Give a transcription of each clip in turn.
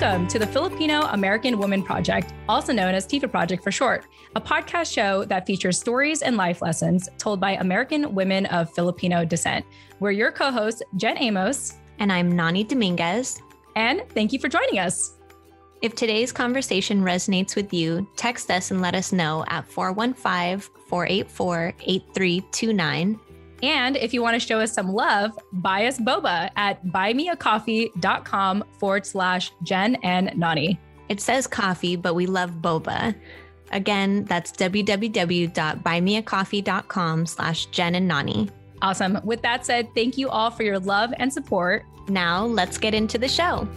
Welcome to the Filipino American Woman Project, also known as TIFA Project for short, a podcast show that features stories and life lessons told by American women of Filipino descent. We're your co hosts, Jen Amos. And I'm Nani Dominguez. And thank you for joining us. If today's conversation resonates with you, text us and let us know at 415 484 8329 and if you want to show us some love, buy us boba at buymeacoffee.com forward slash Jen and Nani. It says coffee, but we love boba. Again, that's www.buymeacoffee.com slash Jen and Nani. Awesome. With that said, thank you all for your love and support. Now let's get into the show.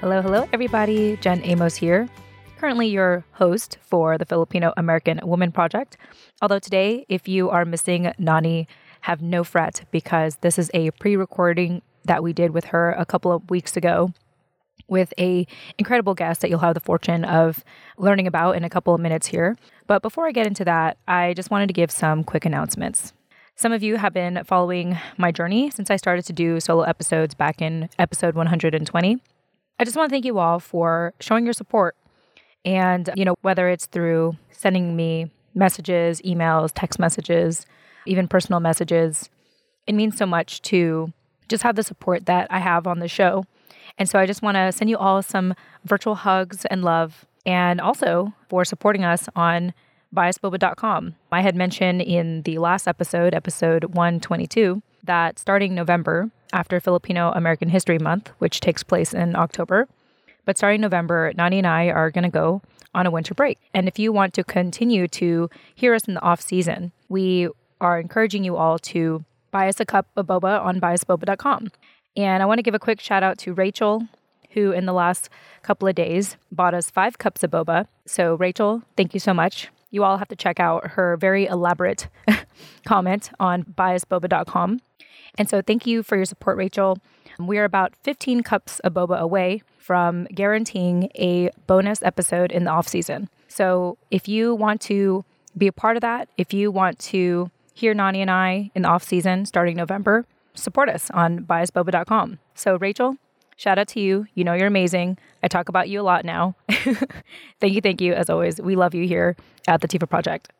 Hello, hello, everybody. Jen Amos here. Currently, your host for the Filipino American Woman Project. Although today, if you are missing Nani, have no fret because this is a pre recording that we did with her a couple of weeks ago with a incredible guest that you'll have the fortune of learning about in a couple of minutes here. But before I get into that, I just wanted to give some quick announcements. Some of you have been following my journey since I started to do solo episodes back in episode 120. I just want to thank you all for showing your support. And, you know, whether it's through sending me messages, emails, text messages, even personal messages, it means so much to just have the support that I have on the show. And so I just want to send you all some virtual hugs and love, and also for supporting us on buyusboba.com. I had mentioned in the last episode, episode 122, that starting November, after Filipino American History Month, which takes place in October, but starting November, Nani and I are going to go on a winter break. And if you want to continue to hear us in the off season, we are encouraging you all to buy us a cup of boba on buyusboba.com. And I want to give a quick shout out to Rachel, who in the last couple of days bought us five cups of boba. So, Rachel, thank you so much. You all have to check out her very elaborate comment on buyusboba.com. And so thank you for your support, Rachel. We are about 15 cups of boba away from guaranteeing a bonus episode in the off season. So if you want to be a part of that, if you want to hear Nani and I in the off season starting November, support us on buyusboba.com. So Rachel, shout out to you. You know you're amazing. I talk about you a lot now. thank you, thank you. As always, we love you here at the TIFA Project.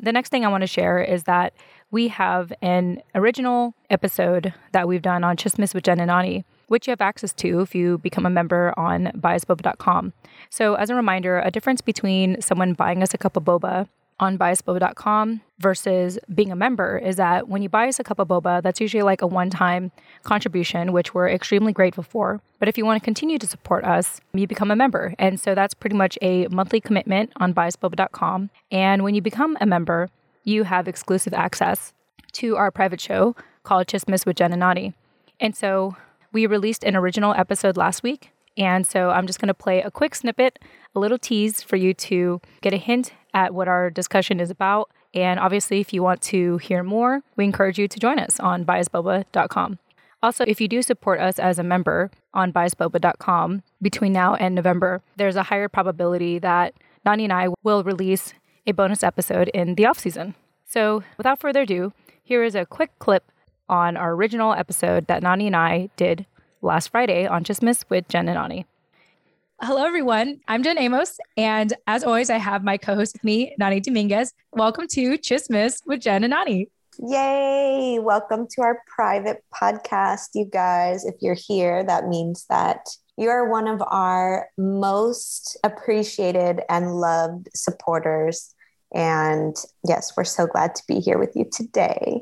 The next thing I want to share is that we have an original episode that we've done on Tsismis with Jen and Nani, which you have access to if you become a member on buyusboba.com. So, as a reminder, a difference between someone buying us a cup of boba on buyusboba.com versus being a member is that when you buy us a cup of boba, that's usually like a one time contribution, which we're extremely grateful for. But if you want to continue to support us, you become a member. And so that's pretty much a monthly commitment on buyusboba.com. And when you become a member, you have exclusive access to our private show called Tsismis with Jen and. And so we released an original episode last week. And so I'm just going to play a quick snippet, a little tease for you to get a hint at what our discussion is about. And obviously, if you want to hear more, we encourage you to join us on buyusboba.com. Also, if you do support us as a member on buyusboba.com between now and November, there's a higher probability that Nani and I will release a bonus episode in the off season. So, without further ado, here is a quick clip on our original episode that Nani and I did last Friday on Tsismis with Jen and Nani. Hello, everyone. I'm Jen Amos. And as always, I have my co host with me, Nani Dominguez. Welcome to Tsismis with Jen and Nani. Yay! Welcome to our private podcast, you guys. If you're here, that means that you are one of our most appreciated and loved supporters and yes, we're so glad to be here with you today.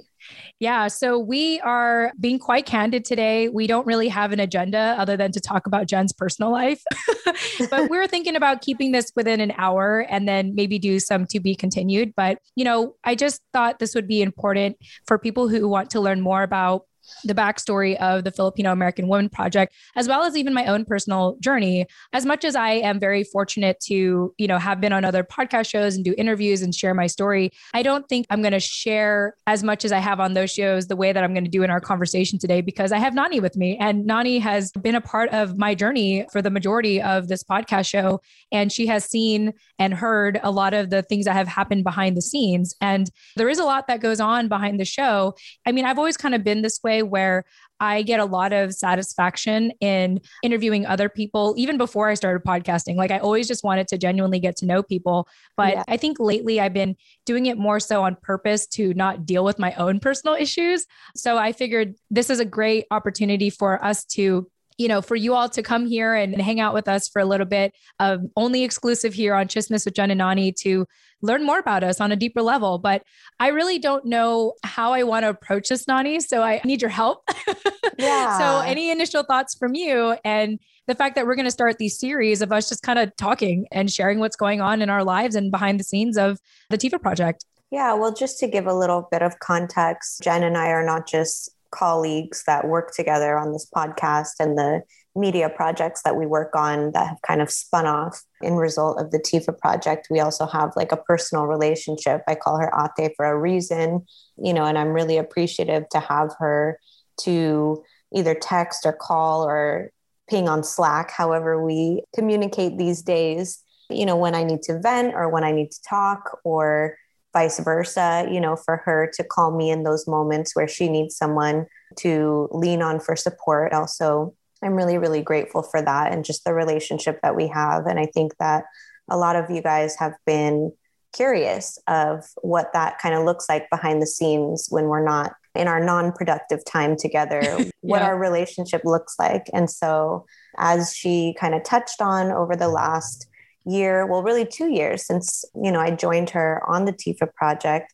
Yeah, so we are being quite candid today. We don't really have an agenda other than to talk about Jen's personal life. but we're thinking about keeping this within an hour and then maybe do some to be continued. But, you know, I just thought this would be important for people who want to learn more about the backstory of the Filipino American Women Project, as well as even my own personal journey. As much as I am very fortunate to, you know, have been on other podcast shows and do interviews and share my story, I don't think I'm going to share as much as I have on those shows the way that I'm going to do in our conversation today because I have Nani with me. And Nani has been a part of my journey for the majority of this podcast show. And she has seen and heard a lot of the things that have happened behind the scenes. And there is a lot that goes on behind the show. I mean, I've always kind of been this way where I get a lot of satisfaction in interviewing other people, even before I started podcasting. Like I always just wanted to genuinely get to know people. But yeah. I think lately I've been doing it more so on purpose to not deal with my own personal issues. So I figured this is a great opportunity for us to you know, for you all to come here and hang out with us for a little bit, of only exclusive here on Tsismis with Jen and Nani to learn more about us on a deeper level. But I really don't know how I want to approach this, Nani. So I need your help. Yeah. so any initial thoughts from you and the fact that we're going to start these series of us just kind of talking and sharing what's going on in our lives and behind the scenes of the Tifa project. Yeah, well, just to give a little bit of context, Jen and I are not just colleagues that work together on this podcast and the media projects that we work on that have kind of spun off in result of the Tifa project. We also have like a personal relationship. I call her Ate for a reason, you know, and I'm really appreciative to have her to either text or call or ping on Slack, however we communicate these days, you know, when I need to vent or when I need to talk or vice versa, you know, for her to call me in those moments where she needs someone to lean on for support. Also, I'm really, really grateful for that and just the relationship that we have. And I think that a lot of you guys have been curious of what that kind of looks like behind the scenes when we're not in our non-productive time together yeah. what our relationship looks like and so as she kind of touched on over the last year, well, really two years since, you know, I joined her on the Tifa project.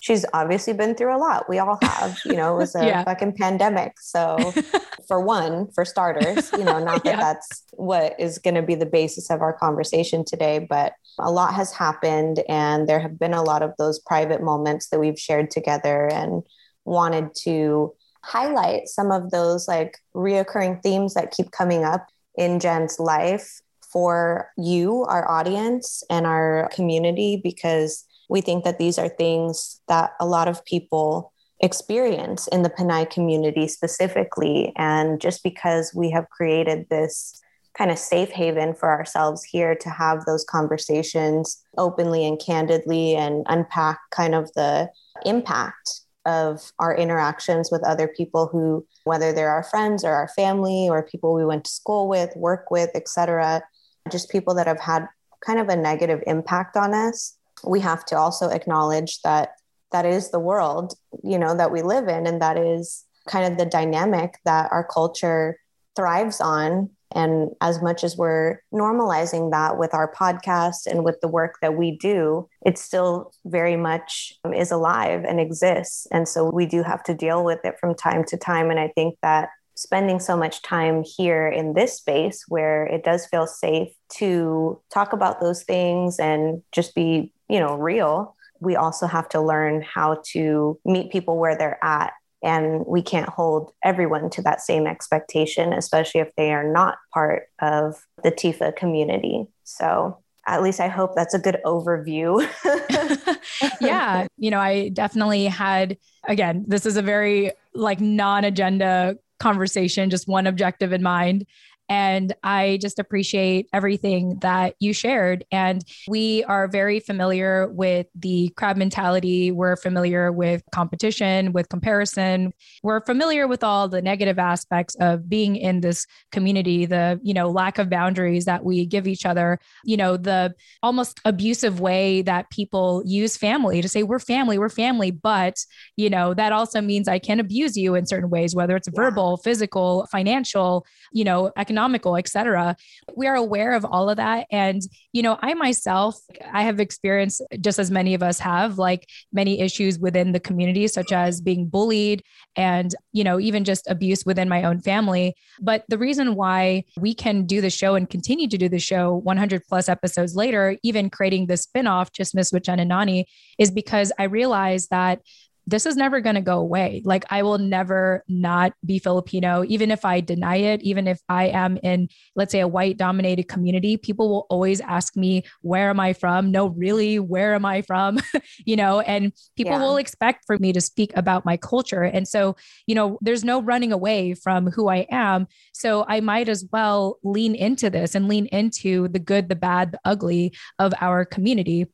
She's obviously been through a lot. We all have, you know, it was a yeah. fucking pandemic. So, for one, for starters, you know, not that yeah. that's what is going to be the basis of our conversation today, but a lot has happened. And there have been a lot of those private moments that we've shared together and wanted to highlight some of those like reoccurring themes that keep coming up in Jen's life for you, our audience, and our community because we think that these are things that a lot of people experience in the Pinay community specifically. And just because we have created this kind of safe haven for ourselves here to have those conversations openly and candidly and unpack kind of the impact of our interactions with other people who whether they're our friends or our family or people we went to school with work with etc just people that have had kind of a negative impact on us we have to also acknowledge that that is the world you know that we live in and that is kind of the dynamic that our culture thrives on and as much as we're normalizing that with our podcast and with the work that we do, it still very much is alive and exists. And so we do have to deal with it from time to time. And I think that spending so much time here in this space where it does feel safe to talk about those things and just be, you know, real, we also have to learn how to meet people where they're at. And we can't hold everyone to that same expectation, especially if they are not part of the TIFA community. So at least I hope that's a good overview. yeah. You know, I definitely had, again, this is a very like non agenda conversation, just one objective in mind. And I just appreciate everything that you shared. And we are very familiar with the crab mentality. We're familiar with competition, with comparison. We're familiar with all the negative aspects of being in this community, the, you know, lack of boundaries that we give each other, you know, the almost abusive way that people use family to say, we're family, we're family. But, you know, that also means I can abuse you in certain ways, whether it's verbal, physical, financial, you know, economic economical, et cetera. We are aware of all of that. And, you know, I myself, I have experienced, just as many of us have, like many issues within the community, such as being bullied and, you know, even just abuse within my own family. But the reason why we can do the show and continue to do the show 100 plus episodes later, even creating the spinoff, Tsismis with Jen and Nani, is because I realized that this is never going to go away. Like, I will never not be Filipino, even if I deny it, even if I am in, let's say, a white dominated community, people will always ask me, Where am I from? No, really, where am I from? you know, and people yeah. will expect for me to speak about my culture. And so, you know, there's no running away from who I am. So I might as well lean into this and lean into the good, the bad, the ugly of our community.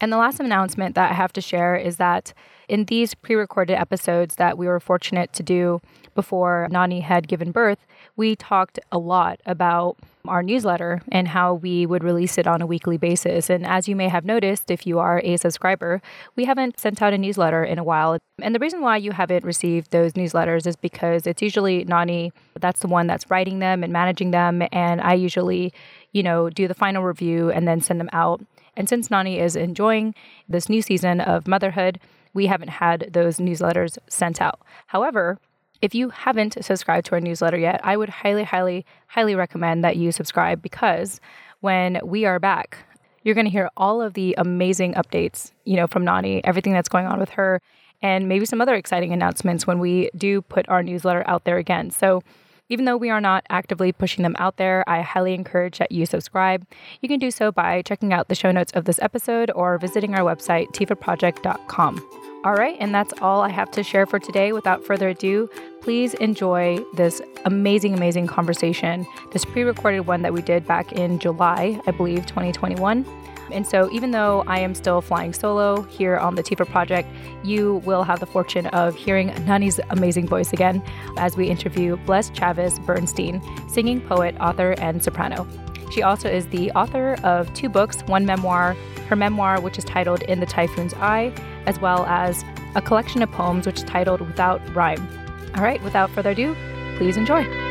And the last announcement that I have to share is that in these pre recorded episodes that we were fortunate to do before Nani had given birth, we talked a lot about our newsletter and how we would release it on a weekly basis. And as you may have noticed, if you are a subscriber, we haven't sent out a newsletter in a while. And the reason why you haven't received those newsletters is because it's usually Nani that's the one that's writing them and managing them. And I usually, you know, do the final review and then send them out. And since Nani is enjoying this new season of motherhood, we haven't had those newsletters sent out. However, if you haven't subscribed to our newsletter yet, I would highly, highly, highly recommend that you subscribe because when we are back, you're going to hear all of the amazing updates, you know, from Nani, everything that's going on with her, and maybe some other exciting announcements when we do put our newsletter out there again. So even though we are not actively pushing them out there, I highly encourage that you subscribe. You can do so by checking out the show notes of this episode or visiting our website, tfawproject.com. All right, and that's all I have to share for today. Without further ado, please enjoy this amazing, amazing conversation, this pre recorded one that we did back in July, I believe, 2021. And so, even though I am still flying solo here on the Tifa Project, you will have the fortune of hearing Nani's amazing voice again as we interview Bles Chavez Bernstein, singing poet, author, and soprano. She also is the author of two books, one memoir, her memoir, which is titled In the Typhoon's Eye, as well as a collection of poems, which is titled Without Rhyme. All right, without further ado, please enjoy.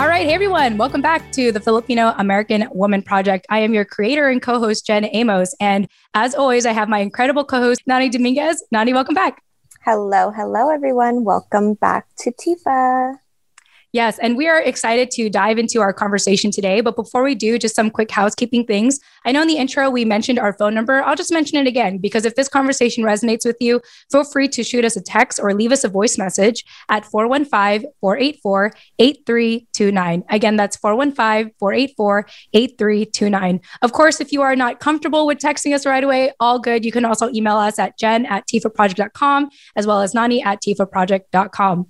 All right. Hey, everyone. Welcome back to the Filipino American Woman Project. I am your creator and co host, Jen Amos. And as always, I have my incredible co host, Nani Dominguez. Nani, welcome back. Hello. Hello, everyone. Welcome back to Tifa. Yes, and we are excited to dive into our conversation today. But before we do, just some quick housekeeping things. I know in the intro we mentioned our phone number. I'll just mention it again because if this conversation resonates with you, feel free to shoot us a text or leave us a voice message at 415 484 8329. Again, that's 415 484 8329. Of course, if you are not comfortable with texting us right away, all good. You can also email us at jen at tfawproject.com as well as nani at tfawproject.com.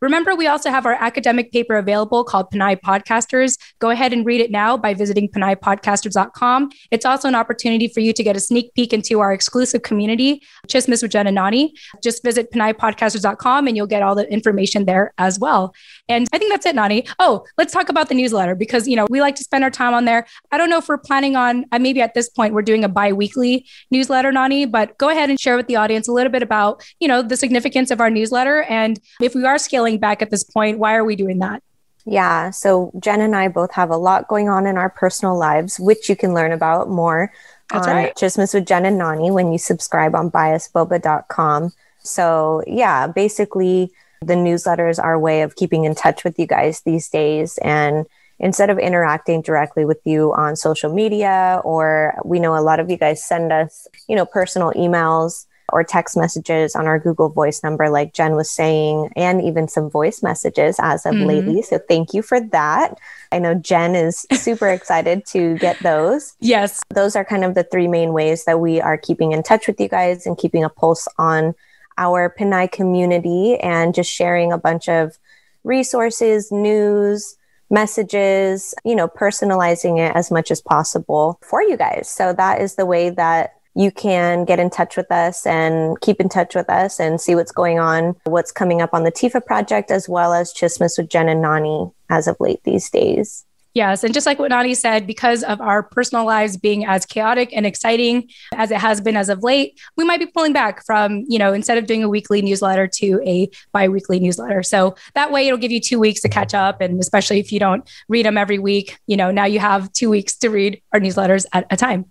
Remember, we also have our academic paper available called Pinay Podcasters. Go ahead and read it now by visiting pinaypodcasters.com. It's also an opportunity for you to get a sneak peek into our exclusive community, Tsismis with Jen and Nani. Just visit pinaypodcasters.com and you'll get all the information there as well. And I think that's it, Nani. Oh, let's talk about the newsletter because, you know, we like to spend our time on there. I don't know if we're planning on, uh, maybe at this point, we're doing a bi weekly newsletter, Nani, but go ahead and share with the audience a little bit about, you know, the significance of our newsletter. And if we are scaling back at this point. Why are we doing that? Yeah. So Jen and I both have a lot going on in our personal lives, which you can learn about more That's on right. With Jen and Nani when you subscribe on buyusboba.com. So yeah, basically the newsletters are a way of keeping in touch with you guys these days. And instead of interacting directly with you on social media, or we know a lot of you guys send us, you know, personal emails or text messages on our Google Voice number, like Jen was saying, and even some voice messages as of mm-hmm. lately. So thank you for that. I know Jen is super excited to get those. Yes. Those are kind of the three main ways that we are keeping in touch with you guys and keeping a pulse on our Pinay community and just sharing a bunch of resources, news, messages, you know, personalizing it as much as possible for you guys. So that is the way that you can get in touch with us and keep in touch with us and see what's going on, what's coming up on the Tifa project, as well as Tsismis with Jen and Nani as of late these days. Yes. And just like what Nani said, because of our personal lives being as chaotic and exciting as it has been as of late, we might be pulling back from, you know, instead of doing a weekly newsletter to a bi weekly newsletter. So that way it'll give you two weeks to catch up. And especially if you don't read them every week, you know, now you have two weeks to read our newsletters at a time.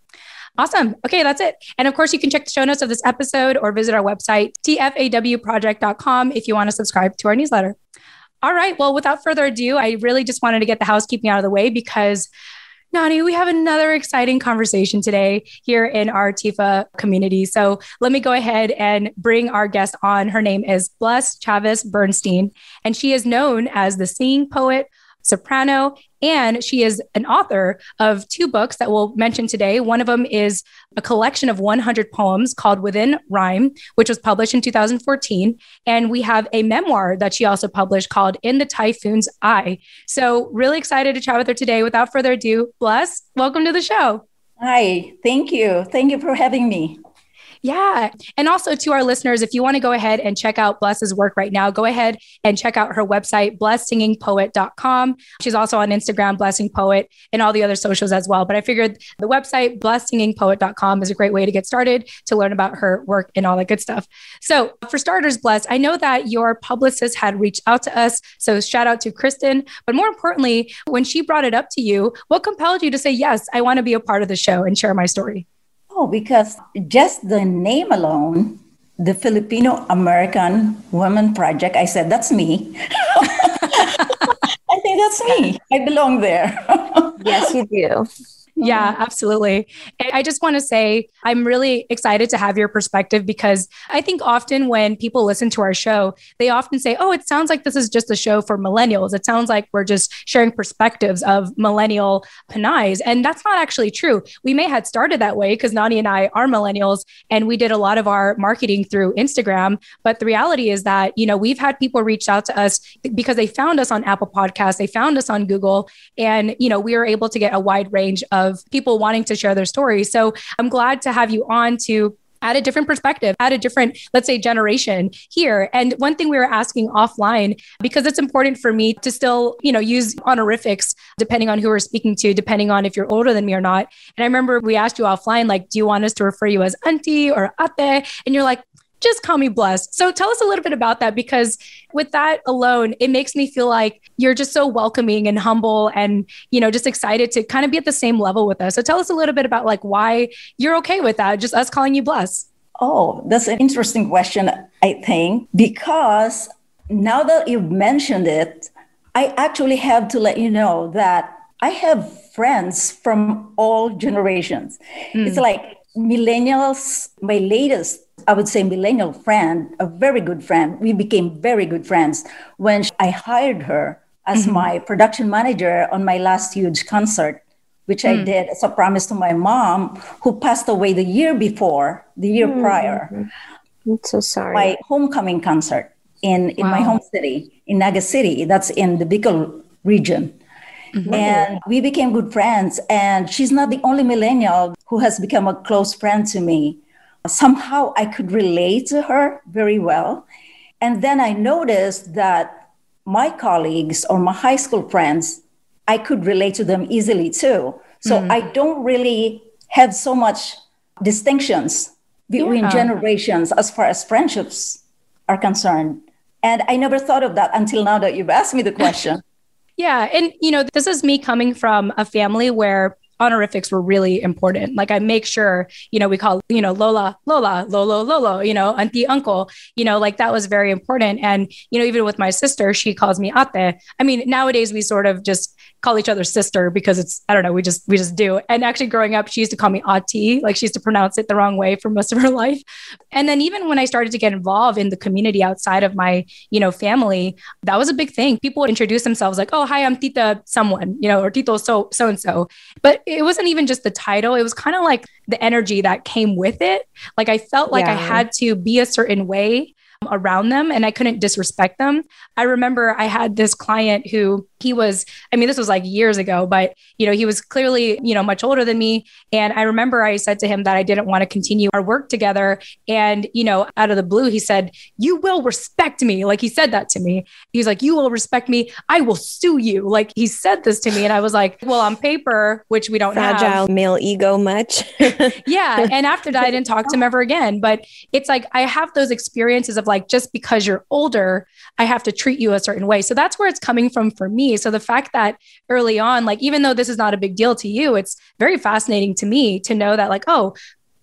Awesome. Okay, that's it. And of course, you can check the show notes of this episode or visit our website, tfawproject.com, if you want to subscribe to our newsletter. All right. Well, without further ado, I really just wanted to get the housekeeping out of the way because Nani, we have another exciting conversation today here in our TIFA community. So let me go ahead and bring our guest on. Her name is Bles Chavez Bernstein, and she is known as the singing poet, soprano, and she is an author of two books that we'll mention today. One of them is a collection of 100 poems called Without Rhyme, which was published in 2014. And we have a memoir that she also published called In the Typhoon's Eye. So, really excited to chat with her today. Without further ado, Bles, welcome to the show. Hi, thank you. Thank you for having me. Yeah. And also to our listeners, if you want to go ahead and check out Bles's work right now, go ahead and check out her website, blessingingpoet.com. She's also on Instagram, blessingingpoet, and all the other socials as well. But I figured the website, blessingingpoet.com, is a great way to get started to learn about her work and all that good stuff. So, for starters, Bles, I know that your publicist had reached out to us. So, shout out to Kristen. But more importantly, when she brought it up to you, what compelled you to say, Yes, I want to be a part of the show and share my story? Because just the name alone, the Filipino American Women Project, I said, that's me. I think that's me. I belong there. yes, you do. Yeah, uh-huh. absolutely. I just want to say I'm really excited to have your perspective because I think often when people listen to our show, they often say, Oh, it sounds like this is just a show for millennials. It sounds like we're just sharing perspectives of millennial Pinay's. And that's not actually true. We may have started that way because Nani and I are millennials and we did a lot of our marketing through Instagram. But the reality is that, you know, we've had people reach out to us because they found us on Apple Podcasts, they found us on Google, and, you know, we were able to get a wide range of of people wanting to share their stories. So I'm glad to have you on to add a different perspective, add a different, let's say, generation here. And one thing we were asking offline, because it's important for me to still, you know, use honorifics depending on who we're speaking to, depending on if you're older than me or not. And I remember we asked you offline, like, do you want us to refer you as auntie or ate? And you're like, just call me blessed. So tell us a little bit about that because with that alone, it makes me feel like you're just so welcoming and humble and, you know, just excited to kind of be at the same level with us. So tell us a little bit about like why you're okay with that, just us calling you blessed. Oh, that's an interesting question, I think, because now that you've mentioned it, I actually have to let you know that I have friends from all generations. Mm. It's like millennials, my latest I would say, millennial friend, a very good friend. We became very good friends when I hired her as mm-hmm. my production manager on my last huge concert, which mm. I did as a promise to my mom, who passed away the year before, the year mm-hmm. prior. I'm so sorry. My homecoming concert in, in wow. my home city, in Naga City. That's in the Bicol region. Mm-hmm. And we became good friends. And she's not the only millennial who has become a close friend to me somehow I could relate to her very well. And then I noticed that my colleagues or my high school friends, I could relate to them easily too. So mm. I don't really have so much distinctions between yeah. generations as far as friendships are concerned. And I never thought of that until now that you've asked me the question. yeah. And, you know, this is me coming from a family where honorifics were really important. Like I make sure, you know, we call, you know, Lola, Lola, Lolo, Lolo, you know, auntie, uncle, you know, like that was very important. And, you know, even with my sister, she calls me ate. I mean, nowadays we sort of just call each other sister because it's I don't know we just we just do. And actually, growing up, she used to call me Ati, like she used to pronounce it the wrong way for most of her life. And then even when I started to get involved in the community outside of my you know family, that was a big thing. People would introduce themselves like, "Oh, hi, I'm Tita someone," you know, or Tito so so and so. But it wasn't even just the title; it was kind of like the energy that came with it. Like I felt like yeah. I had to be a certain way around them and I couldn't disrespect them. I remember I had this client who he was i mean this was like years ago but you know he was clearly you know much older than me. And i remember i said to him that i didn't want to continue our work together. And you know out of the blue he said you will respect me. Like he said that to me. He's like you will respect me. I will sue you. Like he said this to me and i was like well on paper which we don't fragile have. male ego much. Yeah and after that i didn't talk to him ever again. But it's like i have those experiences of like just because you're older i have to treat you a certain way so that's where it's coming from for me. So the fact that early on, like, even though this is not a big deal to you, it's very fascinating to me to know that, like, oh,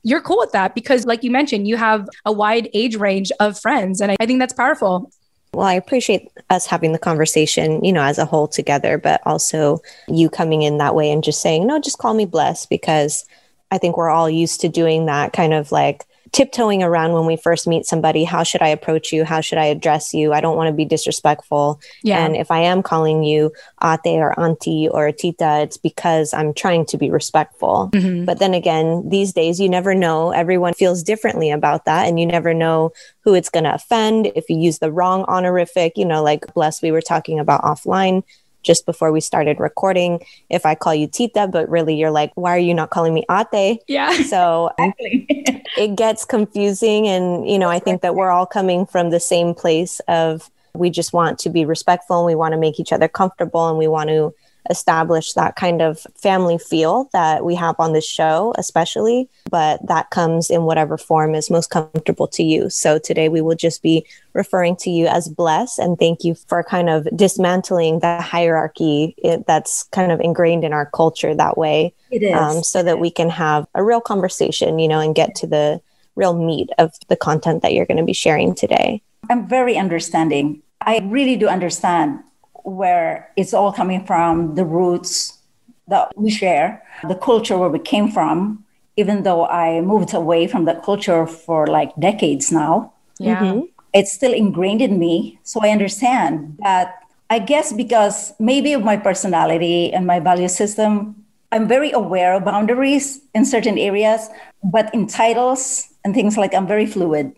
you're cool with that because, like you mentioned, you have a wide age range of friends. And I think that's powerful. Well, I appreciate us having the conversation, you know, as a whole together, but also you coming in that way and just saying, no, just call me blessed because I think we're all used to doing that kind of like tiptoeing around when we first meet somebody. How should I approach you? How should I address you? I don't want to be disrespectful. Yeah. And if I am calling you ate or auntie or tita, it's because I'm trying to be respectful. Mm-hmm. But then again, these days, you never know. Everyone feels differently about that. And you never know who it's going to offend. If you use the wrong honorific, you know, like Bles, we were talking about offline just before we started recording if I call you Tita, but really you're like, why are you not calling me Ate? Yeah. So it gets confusing. And, you know, I think that we're all coming from the same place of we just want to be respectful and we want to make each other comfortable and we want to establish that kind of family feel that we have on this show, especially, but that comes in whatever form is most comfortable to you. So today we will just be referring to you as Bles and thank you for kind of dismantling the hierarchy it, that's kind of ingrained in our culture that way. It is. Um, so that we can have a real conversation, you know, and get to the real meat of the content that you're going to be sharing today. I'm very understanding. I really do understand where it's all coming from, the roots that we share, the culture where we came from, even though I moved away from that culture for like decades now. Yeah. Mm-hmm. It's still ingrained in me. So I understand that I guess because maybe of my personality and my value system, I'm very aware of boundaries in certain areas, but in titles and things like I'm very fluid.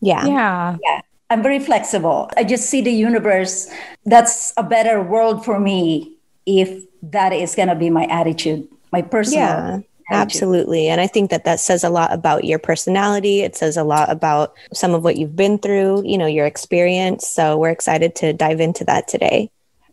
Yeah. Yeah. Yeah. I'm very flexible. I just see the universe. That's a better world for me if that is going to be my attitude, my personal. Yeah, attitude. absolutely. And I think that that says a lot about your personality. It says a lot about some of what you've been through, you know, your experience. So we're excited to dive into that today.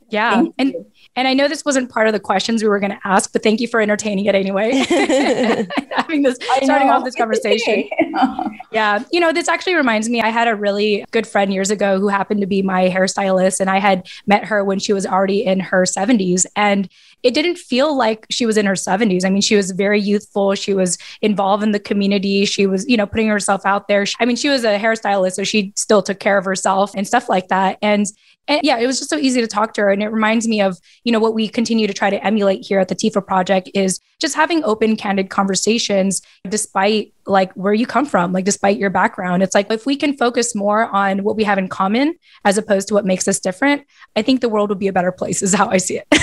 Yeah. and and I know this wasn't part of the questions we were going to ask, but thank you for entertaining it anyway. Having this, starting off this conversation. yeah. You know, this actually reminds me, I had a really good friend years ago who happened to be my hairstylist, and I had met her when she was already in her 70s. And it didn't feel like she was in her 70s. I mean, she was very youthful. She was involved in the community. She was, you know, putting herself out there. I mean, she was a hairstylist, so she still took care of herself and stuff like that. And and yeah, it was just so easy to talk to her. And it reminds me of, you know, what we continue to try to emulate here at the TIFA project is just having open, candid conversations despite like where you come from, like despite your background. It's like if we can focus more on what we have in common as opposed to what makes us different, I think the world would be a better place, is how I see it.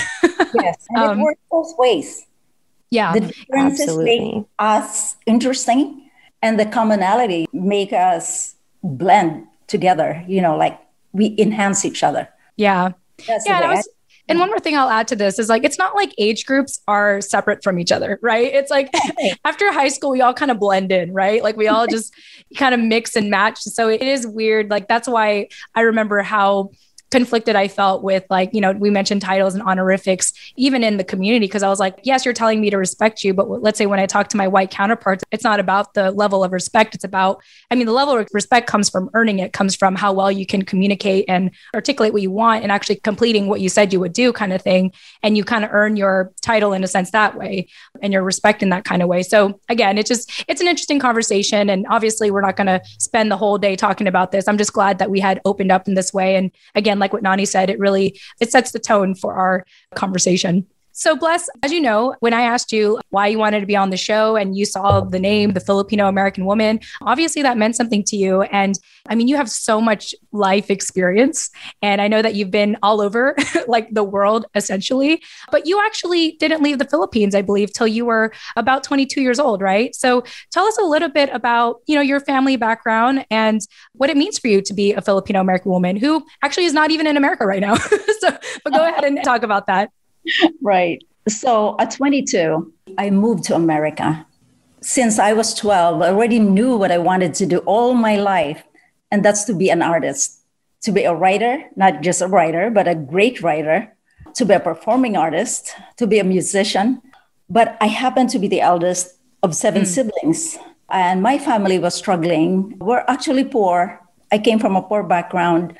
yes. And um, it works both ways. Yeah. The differences absolutely. make us interesting and the commonality make us blend together, you know, like we enhance each other. Yeah. That's yeah. And, was, and one more thing I'll add to this is like, it's not like age groups are separate from each other, right? It's like after high school, we all kind of blend in, right? Like we all just kind of mix and match. So it is weird. Like that's why I remember how conflicted I felt with like, you know, we mentioned titles and honorifics, even in the community, because I was like, yes, you're telling me to respect you. But let's say when I talk to my white counterparts, it's not about the level of respect. It's about, I mean, the level of respect comes from earning it, comes from how well you can communicate and articulate what you want and actually completing what you said you would do, kind of thing. And you kind of earn your title in a sense that way and your respect in that kind of way. So again, it's just, it's an interesting conversation. And obviously, we're not going to spend the whole day talking about this. I'm just glad that we had opened up in this way. And again, like what Nani said, it really it sets the tone for our conversation. So, Bles, as you know, when I asked you why you wanted to be on the show and you saw the name, the Filipino American woman, obviously that meant something to you. And I mean, you have so much life experience. And I know that you've been all over like the world essentially, but you actually didn't leave the Philippines, I believe, till you were about 22 years old, right? So, tell us a little bit about, you know, your family background and what it means for you to be a Filipino American woman who actually is not even in America right now. so, but go ahead and talk about that. right. So at 22, I moved to America. Since I was 12, I already knew what I wanted to do all my life, and that's to be an artist, to be a writer, not just a writer, but a great writer, to be a performing artist, to be a musician. But I happened to be the eldest of seven mm. siblings, and my family was struggling. We're actually poor. I came from a poor background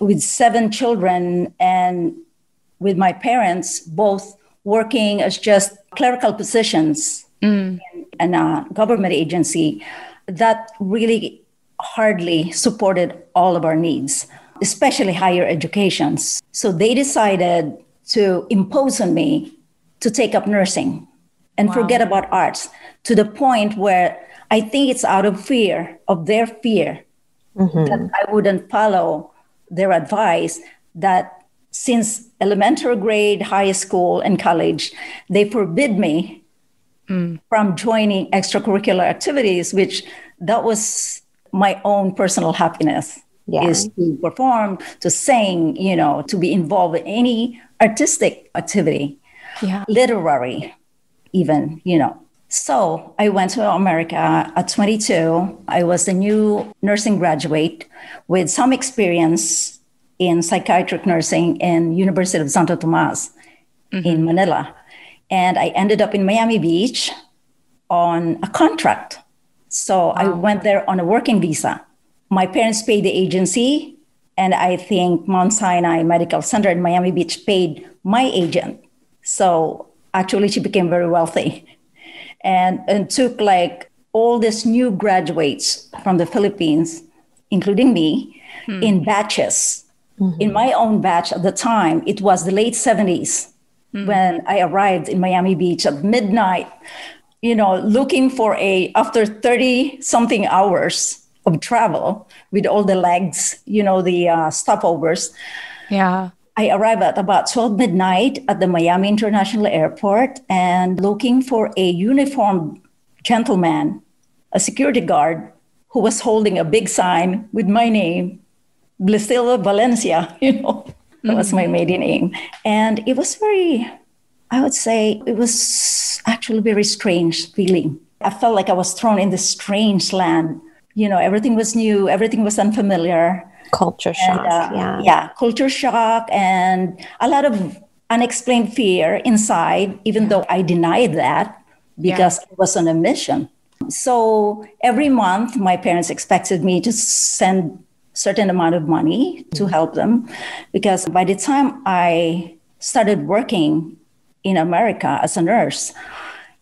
with seven children, and with my parents both working as just clerical positions mm. in, in a government agency, that really hardly supported all of our needs, especially higher educations. So they decided to impose on me to take up nursing and wow. forget about arts to the point where I think it's out of fear of their fear mm-hmm. that I wouldn't follow their advice that since elementary grade, high school, and college, they forbid me mm. from joining extracurricular activities, which that was my own personal happiness. Yeah. Is to perform, to sing, you know, to be involved in any artistic activity, yeah. literary, even, you know. So I went to America at 22. I was a new nursing graduate with some experience in psychiatric nursing in University of Santo Tomas mm-hmm. in Manila. And I ended up in Miami Beach on a contract. So wow. I went there on a working visa. My parents paid the agency, and I think Mount Sinai Medical Center in Miami Beach paid my agent. So actually, she became very wealthy and, and took like all these new graduates from the Philippines, including me, hmm. in batches Mm-hmm. In my own batch at the time, it was the late 70s mm-hmm. when I arrived in Miami Beach at midnight, you know, looking for a, after 30 something hours of travel with all the legs, you know, the uh, stopovers. Yeah. I arrived at about 12 midnight at the Miami International Airport and looking for a uniformed gentleman, a security guard who was holding a big sign with my name Blistilva Valencia, you know, that mm-hmm. was my maiden name. And it was very, I would say, it was actually very strange feeling. I felt like I was thrown in this strange land. You know, everything was new, everything was unfamiliar. Culture shock. And, uh, yeah. Yeah, culture shock and a lot of unexplained fear inside, even though I denied that because yeah. I was on a mission. So every month, my parents expected me to send certain amount of money to help them because by the time I started working in America as a nurse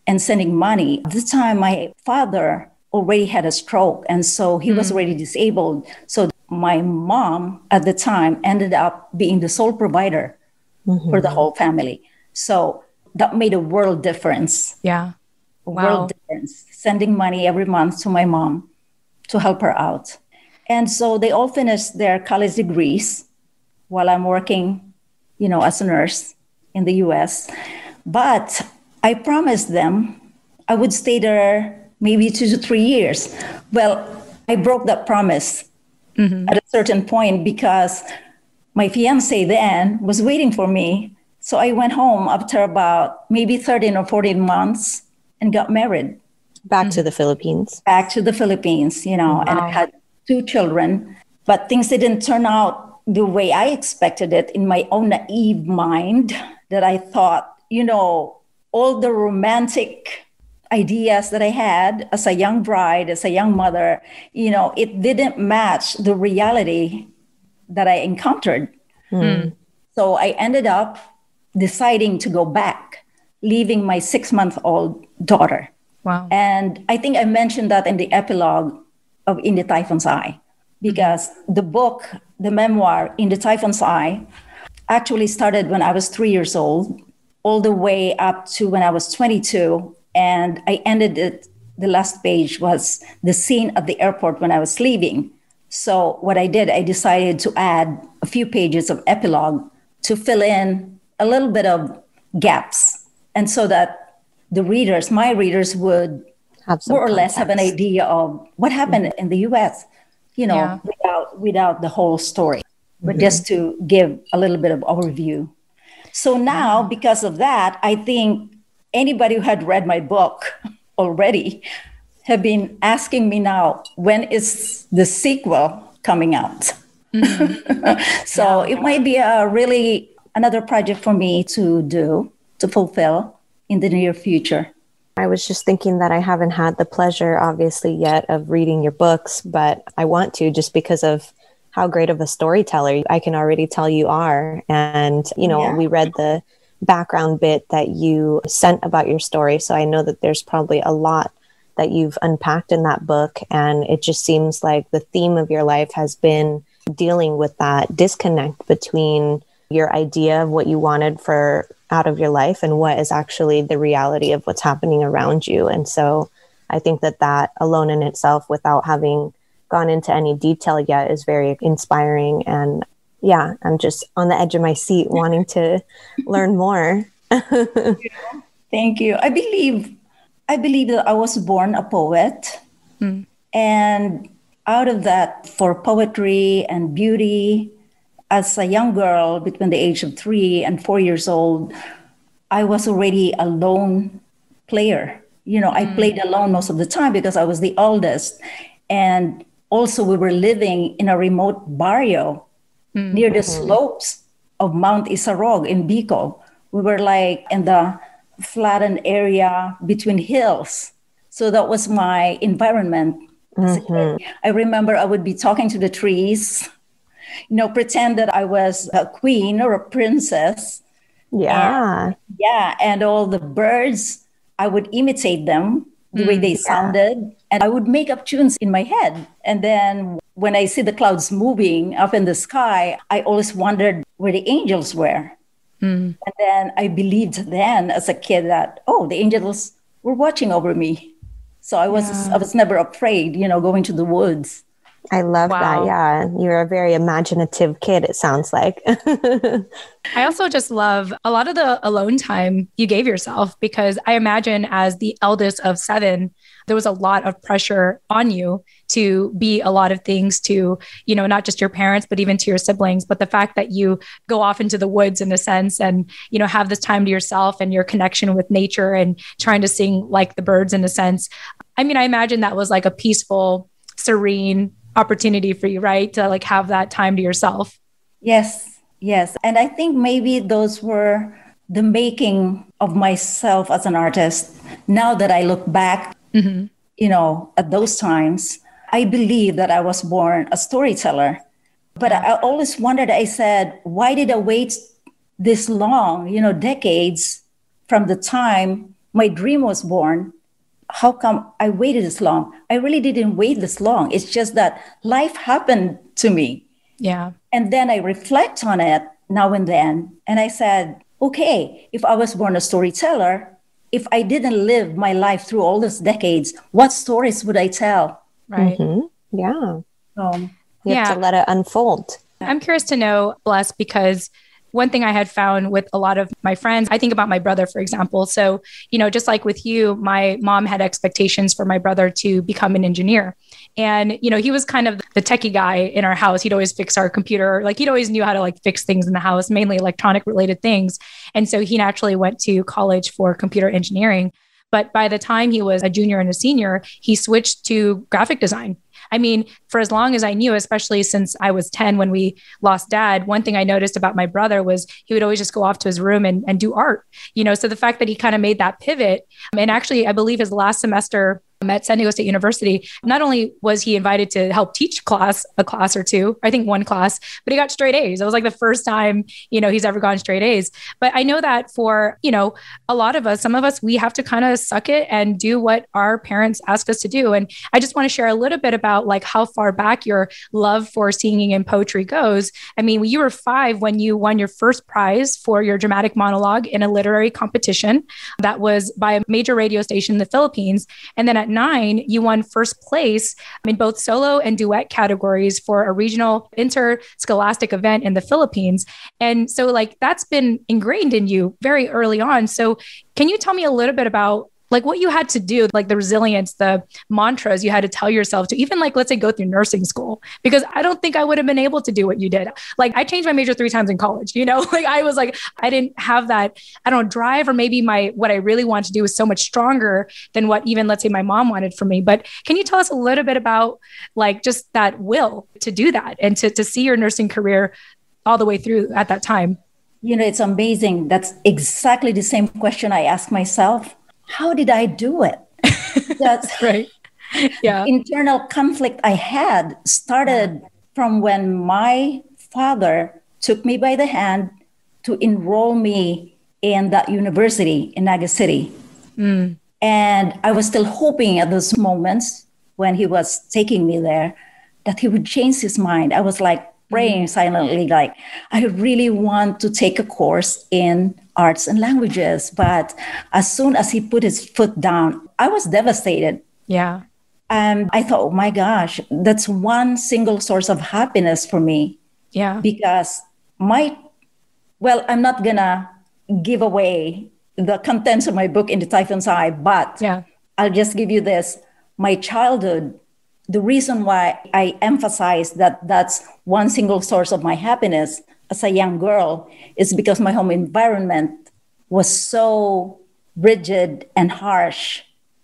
and sending money, at the time my father already had a stroke and so he mm-hmm. was already disabled. So my mom at the time ended up being the sole provider mm-hmm. for the whole family. So that made a world difference. Yeah. Wow. world difference. Sending money every month to my mom to help her out. And so they all finished their college degrees while I'm working, you know, as a nurse in the US. But I promised them I would stay there maybe two to three years. Well, I broke that promise mm-hmm. at a certain point because my fiance then was waiting for me. So I went home after about maybe 13 or 14 months and got married. Back mm-hmm. to the Philippines. Back to the Philippines, you know, wow. and I had two children, but things didn't turn out the way I expected it in my own naive mind that I thought, you know, all the romantic ideas that I had as a young bride, as a young mother, you know, it didn't match the reality that I encountered. Mm. So I ended up deciding to go back, leaving my six month old daughter. Wow. And I think I mentioned that in the epilogue of In the Typhoon's Eye, because the book, the memoir In the Typhoon's Eye, actually started when I was three years old, all the way up to when I was 22. And I ended it, the last page was the scene at the airport when I was leaving. So, what I did, I decided to add a few pages of epilogue to fill in a little bit of gaps. And so that the readers, my readers, would more or context. less have an idea of what happened mm-hmm. in the US, you know, yeah. without without the whole story, but mm-hmm. just to give a little bit of overview. So now, mm-hmm. because of that, I think anybody who had read my book already have been asking me now, when is the sequel coming out? Mm-hmm. so yeah. it might be a really another project for me to do to fulfill in the near future. I was just thinking that I haven't had the pleasure, obviously, yet of reading your books, but I want to just because of how great of a storyteller I can already tell you are. And, you know, yeah. we read the background bit that you sent about your story. So I know that there's probably a lot that you've unpacked in that book. And it just seems like the theme of your life has been dealing with that disconnect between your idea of what you wanted for out of your life and what is actually the reality of what's happening around you. And so I think that that alone in itself, without having gone into any detail yet is very inspiring. And yeah, I'm just on the edge of my seat wanting to learn more. Thank you. I believe I believe that I was born a poet. Mm. And out of that, for poetry and beauty, as a young girl between the age of three and four years old, I was already a lone player. You know, mm. I played alone most of the time because I was the oldest. And also we were living in a remote barrio mm-hmm. near the slopes of Mount Isarog in Bicol. We were like in the flattened area between hills. So that was my environment. Mm-hmm. I remember I would be talking to the trees, you know, pretend that I was a queen or a princess. Yeah. And, yeah. And all the birds, I would imitate them the mm, way they sounded. And I would make up tunes in my head. And then when I see the clouds moving up in the sky, I always wondered where the angels were. Mm. And then I believed then as a kid that, oh, the angels were watching over me. So I was yeah. I was never afraid, you know, going to the woods. I love wow. that. Yeah. You're a very imaginative kid, it sounds like. I also just love a lot of the alone time you gave yourself because I imagine as the eldest of seven, there was a lot of pressure on you to be a lot of things to, you know, not just your parents, but even to your siblings. But the fact that you go off into the woods in a sense and, you know, have this time to yourself and your connection with nature and trying to sing like the birds in a sense. I mean, I imagine that was like a peaceful, serene, opportunity for you, right? To like have that time to yourself. Yes, yes. And I think maybe those were the making of myself as an artist. Now that I look back, mm-hmm. you know, at those times, I believe that I was born a storyteller. But I always wondered, I said, why did I wait this long, you know, decades from the time my dream was born how come I waited this long? I really didn't wait this long. It's just that life happened to me. Yeah. And then I reflect on it now and then. And I said, okay, if I was born a storyteller, if I didn't live my life through all those decades, what stories would I tell? Right. Mm-hmm. Yeah. Um, you yeah. have to let it unfold. I'm curious to know, Bles, because one thing I had found with a lot of my friends, I think about my brother, for example. So, you know, just like with you, my mom had expectations for my brother to become an engineer. And, you know, he was kind of the techie guy in our house. He'd always fix our computer. Like he'd always knew how to like fix things in the house, mainly electronic related things. And so he naturally went to college for computer engineering. But by the time he was a junior and a senior, he switched to graphic design. I mean, for as long as I knew, especially since I was 10 when we lost dad, one thing I noticed about my brother was he would always just go off to his room and, and do art, you know. So the fact that he kind of made that pivot, and actually, I believe his last semester at San Diego State University, not only was he invited to help teach class, a class or two, I think one class, but he got straight A's. It was like the first time, you know, he's ever gone straight A's. But I know that for, you know, a lot of us, some of us, we have to kind of suck it and do what our parents ask us to do. And I just want to share a little bit about like how far back your love for singing and poetry goes. I mean, you were five when you won your first prize for your dramatic monologue in a literary competition that was by a major radio station in the Philippines. And then at nine, you won first place in both solo and duet categories for a regional interscholastic event in the Philippines. And so, like, that's been ingrained in you very early on. So, can you tell me a little bit about like what you had to do, like the resilience, the mantras you had to tell yourself to even like, let's say, go through nursing school, because I don't think I would have been able to do what you did. Like, I changed my major three times in college, you know, like I was like, I didn't have that, I don't drive, or maybe my, what I really wanted to do was so much stronger than what even, let's say, my mom wanted for me. But can you tell us a little bit about like just that will to do that and to, to see your nursing career all the way through at that time? You know, it's amazing. That's exactly the same question I ask myself how did I do it? That's right. Yeah. Internal conflict I had started from when my father took me by the hand to enroll me in that university in Naga City. Mm. And I was still hoping at those moments when he was taking me there that he would change his mind. I was like praying mm. silently, like, I really want to take a course in arts and languages. But as soon as he put his foot down, I was devastated. Yeah. And I thought, oh my gosh, that's one single source of happiness for me. Yeah. Because my, well, I'm not gonna give away the contents of my book in the Typhoon's Eye, but yeah. I'll just give you this. My childhood, the reason why I emphasize that that's one single source of my happiness as a young girl is because my home environment was so rigid and harsh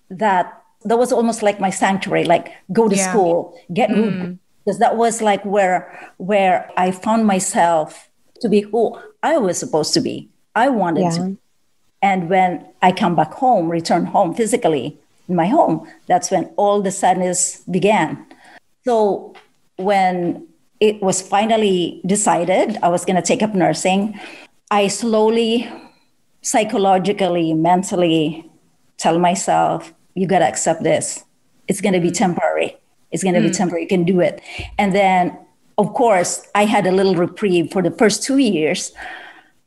that that was almost like my sanctuary like go to yeah. school get mm. because that was like where where i found myself to be who i was supposed to be i wanted yeah. to and when i come back home return home physically my home that's when all the sadness began so when it was finally decided I was going to take up nursing, I slowly, psychologically, mentally tell myself, you got to accept this. It's going to be temporary. It's going to mm. be temporary. You can do it. And then, of course, I had a little reprieve for the first two years.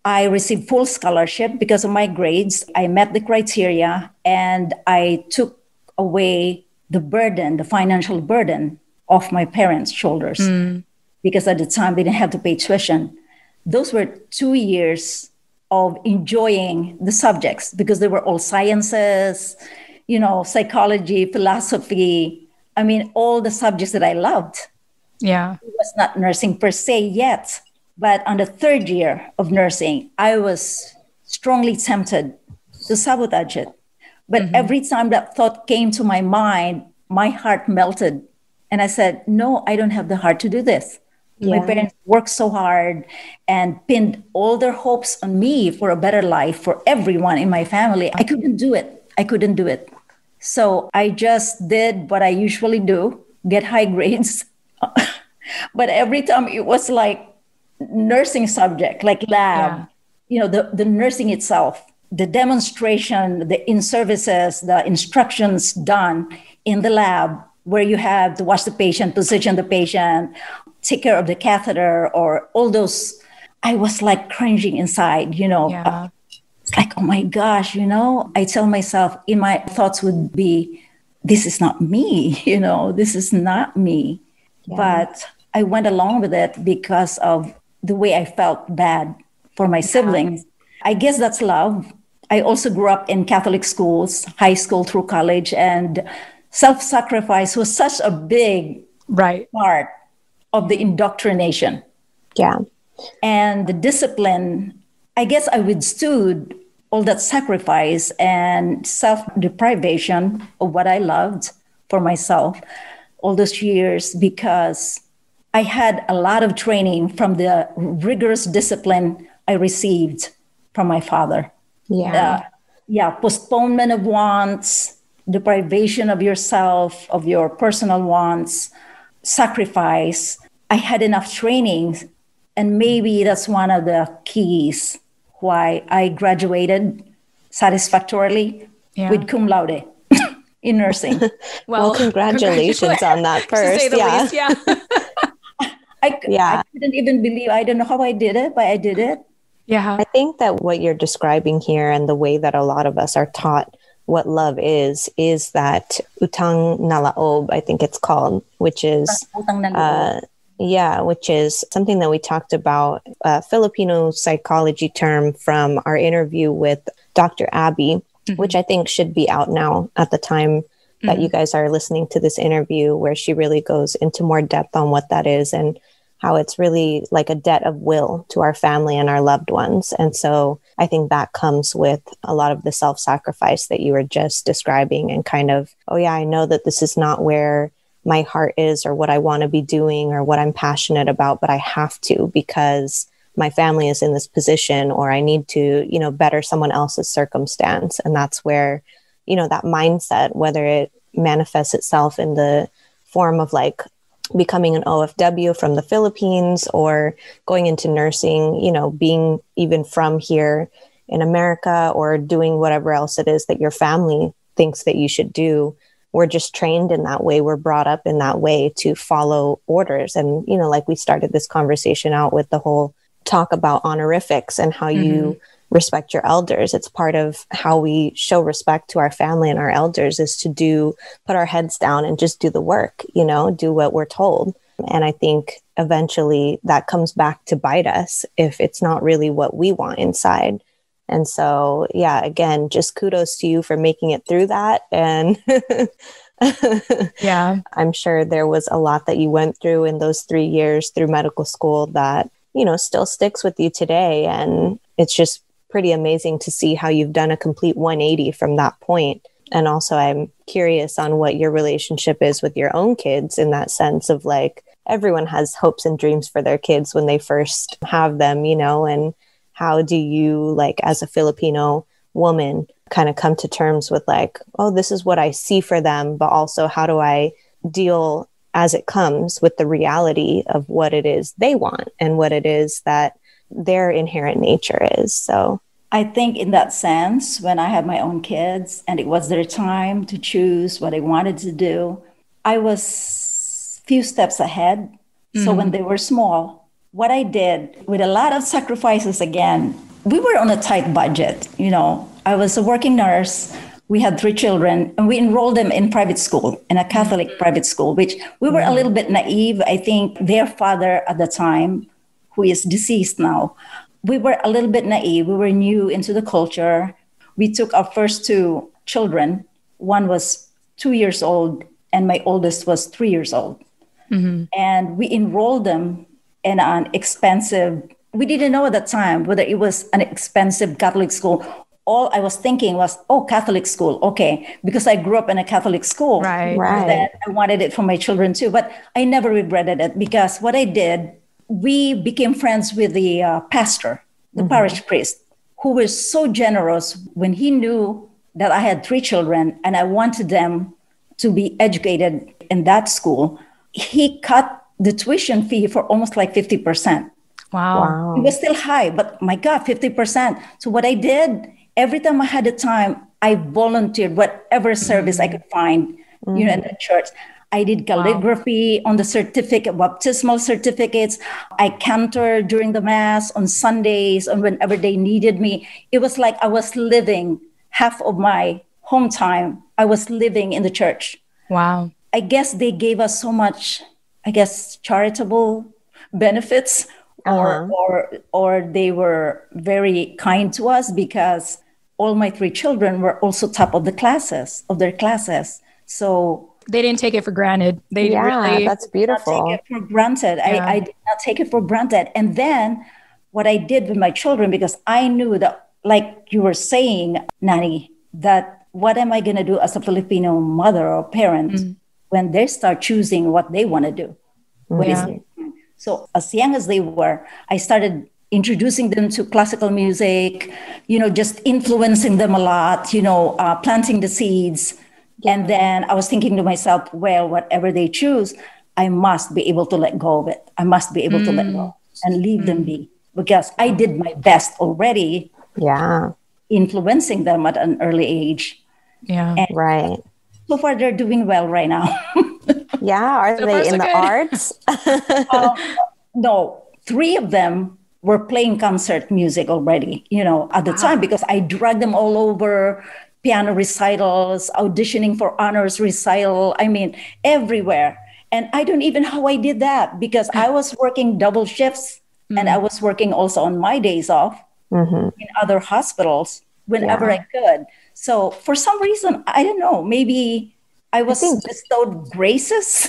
I received full scholarship because of my grades. I met the criteria and I took away the burden, the financial burden off my parents' shoulders. Mm because at the time they didn't have to pay tuition. Those were two years of enjoying the subjects because they were all sciences, you know, psychology, philosophy. I mean, all the subjects that I loved. Yeah. It was not nursing per se yet. But on the third year of nursing, I was strongly tempted to sabotage it. But mm-hmm. every time that thought came to my mind, my heart melted. And I said, No, I don't have the heart to do this. Yeah. My parents worked so hard and pinned all their hopes on me for a better life for everyone in my family. I couldn't do it. I couldn't do it. So I just did what I usually do get high grades. but every time it was like nursing subject, like lab, yeah. you know, the, the nursing itself, the demonstration, the in services, the instructions done in the lab where you have to watch the patient, position the patient, take care of the catheter or all those i was like cringing inside you know yeah. it's like oh my gosh you know i tell myself in my thoughts would be this is not me you know this is not me yeah. but i went along with it because of the way i felt bad for my siblings i guess that's love i also grew up in catholic schools high school through college and self-sacrifice was such a big right part of the indoctrination. Yeah. And the discipline, I guess I withstood all that sacrifice and self deprivation of what I loved for myself all those years because I had a lot of training from the rigorous discipline I received from my father. Yeah. Uh, yeah, postponement of wants, deprivation of yourself, of your personal wants, sacrifice. I had enough training, and maybe that's one of the keys why I graduated satisfactorily yeah. with cum laude in nursing. well, well, congratulations on that first. yeah. Least, yeah. I, yeah. I couldn't even believe, I don't know how I did it, but I did it. Yeah. I think that what you're describing here and the way that a lot of us are taught what love is is that utang na loob i think it's called which is uh, yeah which is something that we talked about a filipino psychology term from our interview with dr abby mm-hmm. which i think should be out now at the time that mm-hmm. you guys are listening to this interview where she really goes into more depth on what that is and how it's really like a debt of will to our family and our loved ones. And so I think that comes with a lot of the self sacrifice that you were just describing and kind of, oh, yeah, I know that this is not where my heart is or what I want to be doing or what I'm passionate about, but I have to because my family is in this position or I need to, you know, better someone else's circumstance. And that's where, you know, that mindset, whether it manifests itself in the form of like becoming an OFW from the Philippines or going into nursing, you know, being even from here in America or doing whatever else it is that your family thinks that you should do. We're just trained in that way. We're brought up in that way to follow orders. And, you know, like we started this conversation out with the whole talk about honorifics and how mm-hmm. you respect your elders. It's part of how we show respect to our family and our elders is to do, put our heads down and just do the work, you know, do what we're told. And I think eventually that comes back to bite us if it's not really what we want inside. And so, yeah, again, just kudos to you for making it through that. And yeah, I'm sure there was a lot that you went through in those three years through medical school that, you know, still sticks with you today. And it's just pretty amazing to see how you've done a complete 180 from that point. And also, I'm curious on what your relationship is with your own kids in that sense of like, everyone has hopes and dreams for their kids when they first have them, you know, and how do you, like, as a Filipino woman, kind of come to terms with like, oh, this is what I see for them, but also how do I deal as it comes with the reality of what it is they want and what it is that their inherent nature is. So I think in that sense, when I had my own kids and it was their time to choose what they wanted to do, I was few steps ahead. Mm-hmm. So when they were small, what I did with a lot of sacrifices again, we were on a tight budget. You know, I was a working nurse. We had three children and we enrolled them in private school, in a Catholic private school, which we were a little bit naive. I think their father at the time who is deceased now. We were a little bit naive. We were new into the culture. We took our first two children. One was two years old, and my oldest was three years old. Mm-hmm. And we enrolled them in an expensive, we didn't know at that time whether it was an expensive Catholic school all I was thinking was, oh, Catholic school, okay, because I grew up in a Catholic school. Right. Right. I wanted it for my children too. But I never regretted it because what I did we became friends with the uh, pastor, the mm-hmm. parish priest, who was so generous when he knew that I had three children and I wanted them to be educated in that school. He cut the tuition fee for almost like 50%. Wow. wow. It was still high, but my God, 50%. So what I did, every time I had the time, I volunteered whatever service mm-hmm. I could find, mm-hmm. you know, in the church. I did calligraphy wow. on the certificate, baptismal certificates. I cantored during the mass on Sundays and whenever they needed me. It was like I was living half of my home time. I was living in the church. Wow. I guess they gave us so much, I guess, charitable benefits, or uh-huh. or or they were very kind to us because all my three children were also top of the classes of their classes. So they didn't take it for granted. They yeah, really that's beautiful. take it for granted. Yeah. I, I did not take it for granted. And then what I did with my children, because I knew that, like you were saying, Nani, that what am I going to do as a Filipino mother or parent mm. when they start choosing what they want to do? Yeah. So as young as they were, I started introducing them to classical music, you know, just influencing them a lot, you know, uh, planting the seeds and then I was thinking to myself, well, whatever they choose, I must be able to let go of it. I must be able mm. to let go mm. and leave mm. them be because I did my best already. Yeah. Influencing them at an early age. Yeah. And right. So far, they're doing well right now. yeah. Are so they in the arts? uh, no, three of them were playing concert music already, you know, at the wow. time because I dragged them all over piano recitals, auditioning for honors recital. I mean, everywhere. And I don't even know how I did that because I was working double shifts mm-hmm. and I was working also on my days off mm-hmm. in other hospitals whenever yeah. I could. So for some reason, I don't know, maybe I was I bestowed graces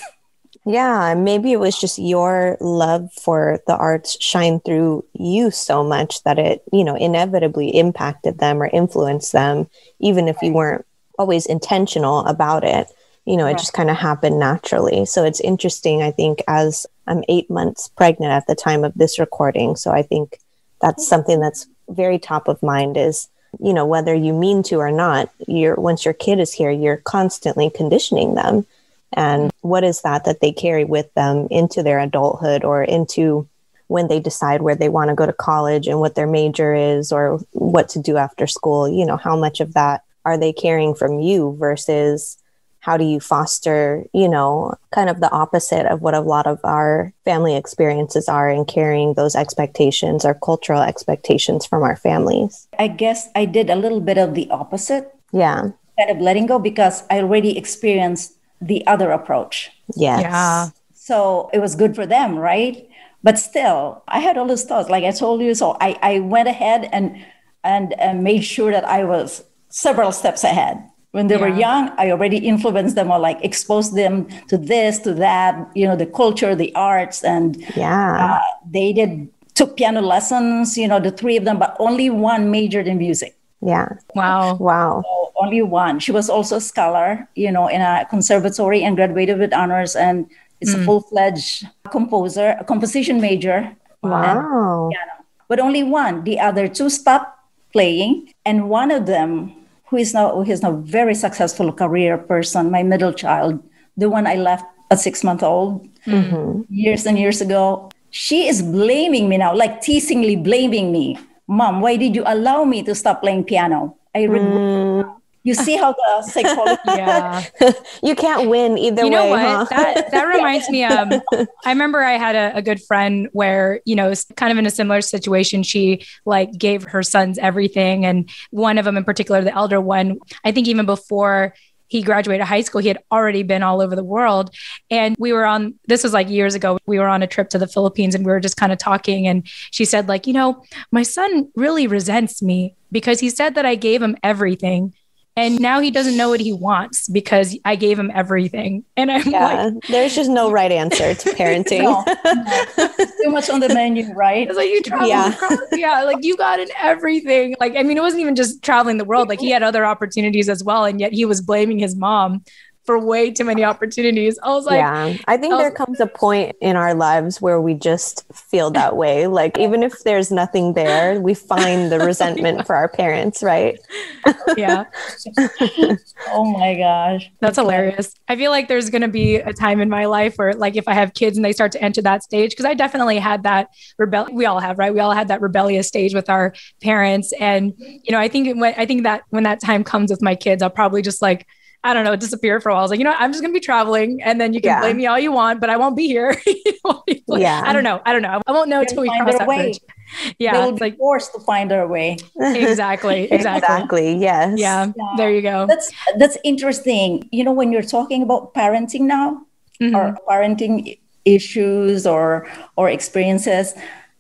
Yeah, maybe it was just your love for the arts shine through you so much that it, you know, inevitably impacted them or influenced them, even if you weren't always intentional about it. You know, it just kind of happened naturally. So it's interesting, I think, as I'm eight months pregnant at the time of this recording. So I think that's hmm. something that's very top of mind is you know whether you mean to or not you're once your kid is here you're constantly conditioning them and mm-hmm. what is that that they carry with them into their adulthood or into when they decide where they want to go to college and what their major is or what to do after school? You know how much of that are they carrying from you versus how do you foster you know kind of the opposite of what a lot of our family experiences are in carrying those expectations or cultural expectations from our families? I guess i did a little bit of the opposite. Yeah. Kind of letting go because i already experienced the other approach. Yes. yeah. So it was good for them right? But still i had all those thoughts. Like i told you so i, I went ahead and, and and made sure that i was several steps ahead. When they yeah. were young i already influenced them or like exposed them to this to that you know the culture the arts and yeah. uh, they did took piano lessons you know the three of them but only one majored in music yeah wow wow so only one she was also a scholar you know in a conservatory and graduated with honors and is mm. a full-fledged composer a composition major wow but only one the other two stopped playing and one of them who is now who is now very successful career person, my middle child, the one I left at six month old mm-hmm. years and years ago. She is blaming me now, like teasingly blaming me. Mom, why did you allow me to stop playing piano? I regret mm. You see how the psychology. yeah. you can't win either you know way. what? Huh? That that reminds me. Um, I remember I had a, a, good friend where you know, kind of in a similar situation. She like gave her sons everything, and one of them in particular, the elder one, I think even before he graduated high school, he had already been all over the world. And we were on, this was like years ago, we were on a trip to the Philippines and we were just kind of talking. And she said, like, you know, my son really resents me because he said that I gave him everything and now he doesn't know what he wants because I gave him everything. And I'm yeah, like, there's just no right answer to parenting. no, no. Too much on the menu, right? It's like you travel, yeah. yeah, like you got in everything. Like, I mean, it wasn't even just traveling the world. Like he had other opportunities as well, and yet he was blaming his mom for way too many opportunities. I was like, yeah, I think I there comes a point in our lives where we just feel that way. Like, even if there's nothing there, we find the resentment yeah. for our parents, right? yeah. oh my gosh. That's hilarious. I feel like there's going to be a time in my life where, like, if I have kids and they start to enter that stage, because I definitely had that rebel. We all have, right? We all had that rebellious stage with our parents. And, you know, I think when, I think that when that time comes with my kids, I'll probably just like, I don't know, disappear for a while. I was like, you know, I'm just gonna be traveling, and then you can yeah. blame me all you want, but I won't be here. yeah, I don't know. I don't know. I won't know until we cross that bridge. Yeah, they will like forced to find our way. Exactly. Exactly. exactly. Yes. Yeah, yeah, There you go. That's that's interesting. You know, when you're talking about parenting now, mm-hmm. or parenting issues or or experiences,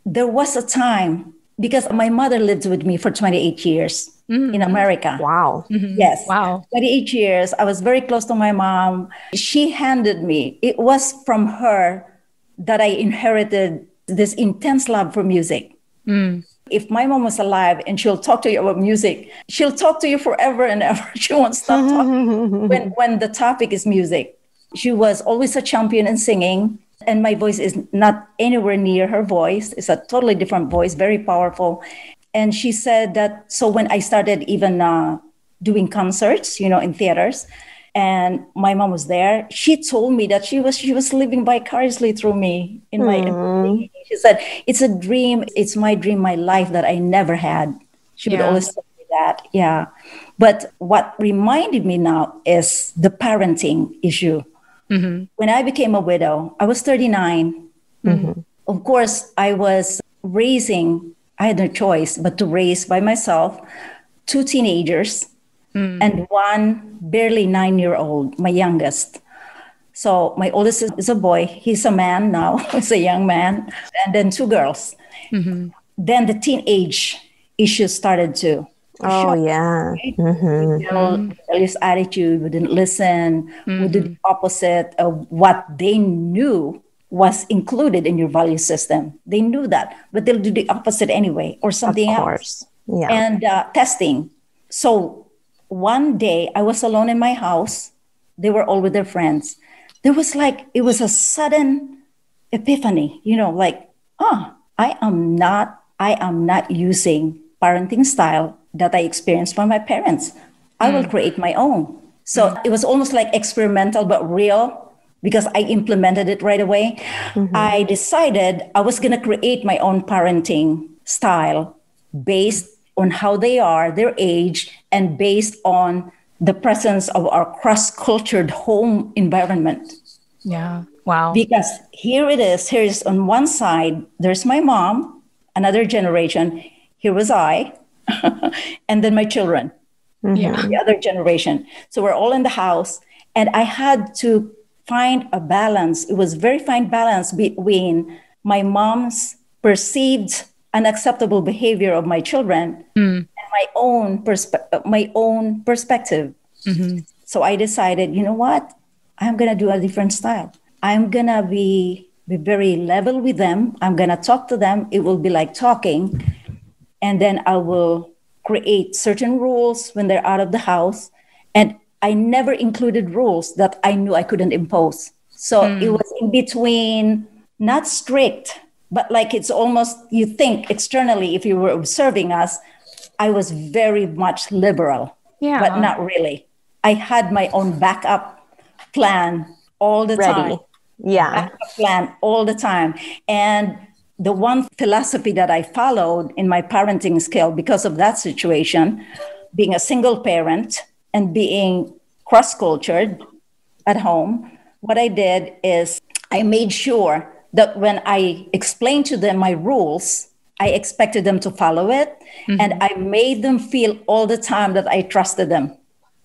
there was a time because my mother lived with me for 28 years mm-hmm. in America. Wow. Mm-hmm. Yes. Wow. 28 years. I was very close to my mom. She handed me, it was from her that I inherited this intense love for music. Mm. If my mom was alive and she'll talk to you about music, she'll talk to you forever and ever. She won't stop talking when, when the topic is music. She was always a champion in singing and my voice is not anywhere near her voice. It's a totally different voice, very powerful. And she said that so when i started even uh, doing concerts you know in theaters and my mom was there she told me that she was she was living vicariously through me in my she said it's a dream. It's my dream my life that i never had. She yeah. would always tell me that yeah. But what reminded me now is the parenting issue mm-hmm. when i became a widow i was 39 mm-hmm. of course i was raising I had no choice but to raise by myself two teenagers mm. and one barely nine year old, my youngest. So my oldest is a boy. He's a man now. He's a young man, and then two girls. Mm-hmm. Then the teenage issues started to. Oh yeah. Mm-hmm. You know, his attitude, wouldn't listen, mm-hmm. would do the opposite of what they knew was included in your value system. They knew that, but they'll do the opposite anyway or something else. Yeah. And uh, testing. So one day I was alone in my house. They were all with their friends. There was like, it was a sudden epiphany, you know, like, oh, I am not, I am not using parenting style that I experienced from my parents. I mm. will create my own. So mm. it was almost like experimental but real because I implemented it right away. Mm-hmm. I decided I was going to create my own parenting style based on how they are, their age, and based on the presence of our cross cultured home environment. Yeah. Wow. Because here it is. Here's on one side, there's my mom, another generation. Here was I, and then my children. Mm-hmm. Yeah. The other generation. So we're all in the house. And I had to find a balance. It was very fine balance between my mom's perceived unacceptable behavior of my children mm. and my own perspe- my own perspective. Mm-hmm. So I decided, you know what? I'm gonna do a different style. I'm gonna be be very level with them. I'm gonna talk to them. It will be like talking, and then I will create certain rules when they're out of the house. And I never included rules that I knew I couldn't impose. So mm. it was in between, not strict, but like it's almost, you think externally, if you were observing us, I was very much liberal, yeah. but not really. I had my own backup plan all the Ready. time. Yeah. Backup plan all the time. And the one philosophy that I followed in my parenting skill because of that situation, being a single parent, and being cross cultured at home, what I did is I made sure that when I explained to them my rules, I expected them to follow it. Mm-hmm. And I made them feel all the time that I trusted them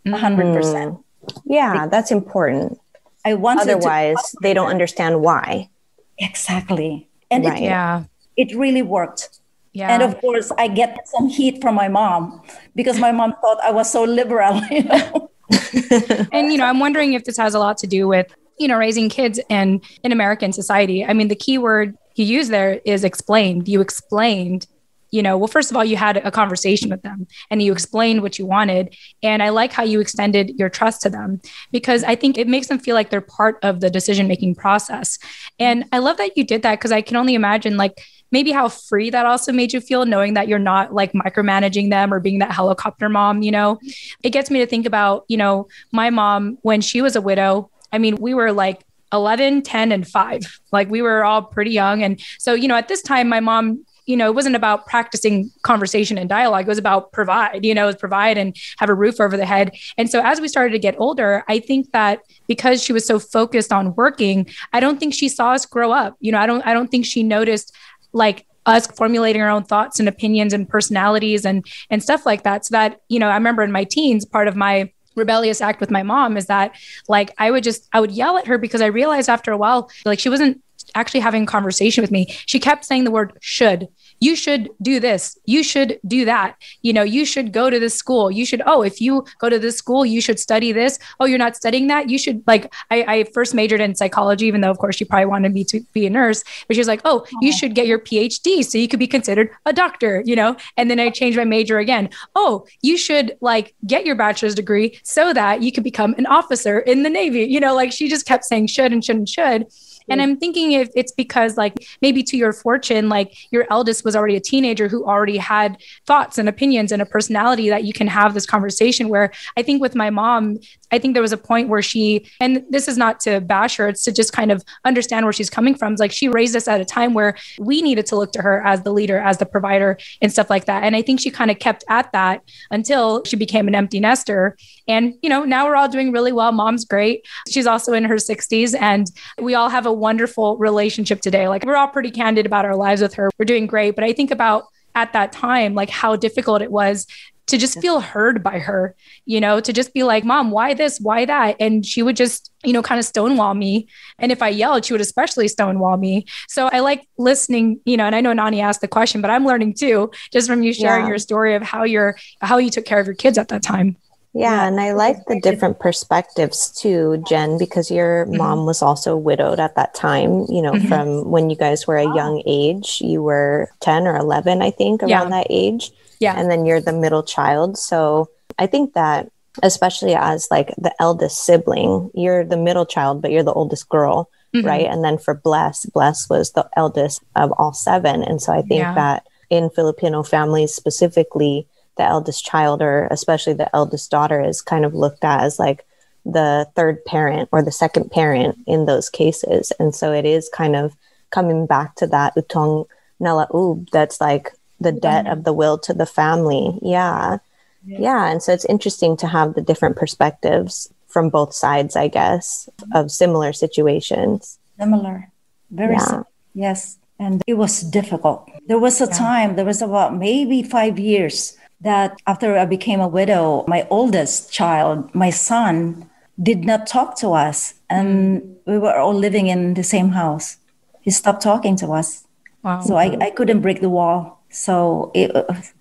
100%. percent mm Yeah, that's important. I wanted Otherwise, they don't understand why. Exactly. And right. it, yeah. it really worked. Yeah. And of course, I get some heat from my mom because my mom thought I was so liberal, you know. and you know, I'm wondering if this has a lot to do with you know raising kids and in American society. I mean, the key word you use there is explained. You explained you know, well, first of all, you had a conversation with them and you explained what you wanted. And I like how you extended your trust to them because I think it makes them feel like they're part of the decision making process. And I love that you did that because I can only imagine, like, maybe how free that also made you feel knowing that you're not like micromanaging them or being that helicopter mom you know it gets me to think about you know my mom when she was a widow i mean we were like 11 10 and 5 like we were all pretty young and so you know at this time my mom you know, it wasn't about practicing conversation and dialogue. It was about provide, you know, was provide and have a roof over the head. And so as we started to get older, I think that because she was so focused on working, I don't think she saw us grow up. You know, I don't I don't think she noticed like us formulating our own thoughts and opinions and personalities and and stuff like that so that you know i remember in my teens part of my rebellious act with my mom is that like i would just i would yell at her because i realized after a while like she wasn't actually having a conversation with me she kept saying the word should. You should do this. You should do that. You know you should go to this school. You should oh if you go to this school you should study this. Oh you're not studying that? You should like i, I first majored in psychology even though of course she probably wanted me to be a nurse but she was like oh you should get your phd so you could be considered a doctor you know? And then i changed my major again. Oh you should like get your bachelor's degree so that you could become an officer in the navy. You know like she just kept saying should and should and should and I'm mm-hmm. thinking if it's because like maybe to your fortune, like your eldest was already a teenager who already had thoughts and opinions and a personality that you can have this conversation where I think with my mom, I think there was a point where she, and this is not to bash her, it's to just kind of understand where she's coming from. It's like she raised us at a time where we needed to look to her as the leader, as the provider, and stuff like that. And I think she kind of kept at that until she became an empty nester. And, you know, now we're all doing really well. Mom's great. She's also in her 60s, and we all have a wonderful relationship today. Like we're all pretty candid about our lives with her. We're doing great. But I think about at that time, like how difficult it was to just feel heard by her, you know, to just be like, Mom, why this? Why that? And she would just, you know, kind of stonewall me. And if I yelled, she would especially stonewall me. So I like listening, you know, and I know Nani asked the question, but I'm learning too, just from you sharing yeah. your story of how you're, how you took care of your kids at that time. Yeah, and I like the different perspectives too, Jen, because your mm-hmm. mom was also widowed at that time, you know, mm-hmm. from when you guys were a young age. You were 10 or 11, I think, around yeah. that age. Yeah. And then you're the middle child. So I think that, especially as like the eldest sibling, you're the middle child, but you're the oldest girl, mm-hmm. right? And then for Bles, Bles was the eldest of all seven. And so I think yeah. that in Filipino families specifically, the eldest child or especially the eldest daughter is kind of looked at as like the third parent or the second parent in those cases. And so it is kind of coming back to that utong nalaub that's like the debt of the will to the family. Yeah. Yeah. And so it's interesting to have the different perspectives from both sides, I guess, of similar situations. Similar. Very yeah. similar. Yes. And it was difficult. There was a yeah. time, there was about maybe five years that after I became a widow, my oldest child, my son, did not talk to us. And we were all living in the same house. He stopped talking to us. Wow. So I, I couldn't break the wall. So it,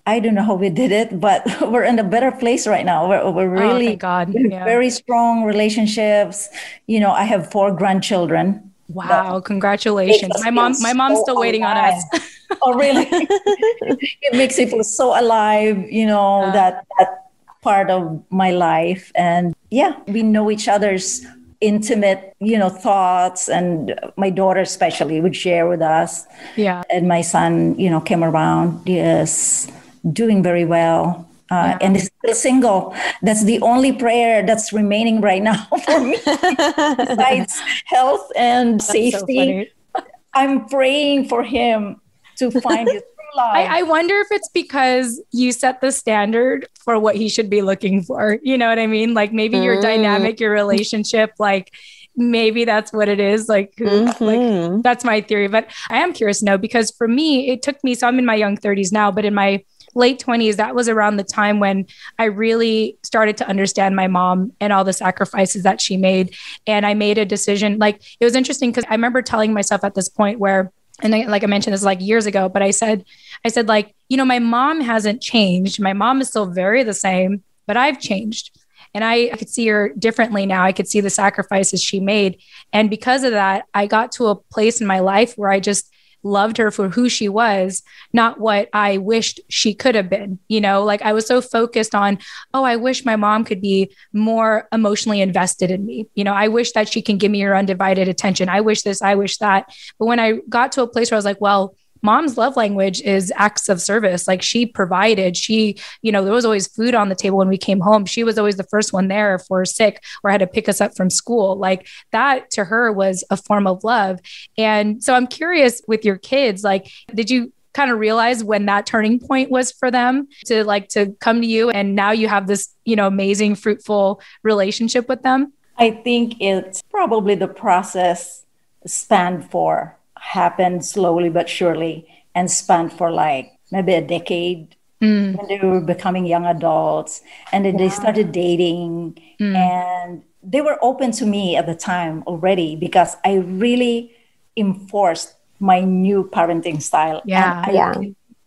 I don't know how we did it, but we're in a better place right now. We're, we're oh, really oh, God. Yeah. very strong relationships. You know, I have four grandchildren. Wow! Congratulations. My mom, my mom's so still waiting alive. on us. oh, really? it makes me feel so alive. You know uh, that that part of my life, and yeah, we know each other's intimate you know thoughts and my daughter especially would share with us. Yeah. And my son you know came around yes doing very well. Uh, yeah. and is still single. That's the only prayer that's remaining right now for me besides health and that's safety. so i'm praying for him to find his I, I, wonder if it's because you set the standard for what he should be looking for. You know what I mean? Like maybe mm. your dynamic, your relationship, like maybe that's what it is. Like, who, mm-hmm. like that's my theory. But I am curious to know because for me, it took me. So I'm in my young 30s now, but in my late 20s, that was around the time when I really started to understand my mom and all the sacrifices that she made. And I made a decision. Like it was interesting because I remember telling myself at this point where and I, like I mentioned this like years ago, but I said, I said like, you know, my mom hasn't changed. My mom is still very the same, but I've changed. And I, I could see her differently now. I could see the sacrifices she made. And because of that, I got to a place in my life where I just loved her for who she was, not what I wished she could have been. You know, like I was so focused on, oh, I wish my mom could be more emotionally invested in me. You know, I wish that she can give me her undivided attention. I wish this, I wish that. But when I got to a place where I was like, well, mom's love language is acts of service. Like she provided she you know there was always food on the table when we came home. She was always the first one there if we're sick or had to pick us up from school. Like that to her was a form of love. And so i'm curious with your kids like did you kind of realize when that turning point was for them to like to come to you and now you have this you know amazing fruitful relationship with them? I think it's probably the process spanned for happened slowly but surely and spanned for like maybe a decade mm. when they were becoming young adults and then they started dating. Mm. and they were open to me at the time already because i really enforced my new parenting style. Yeah. I, yeah.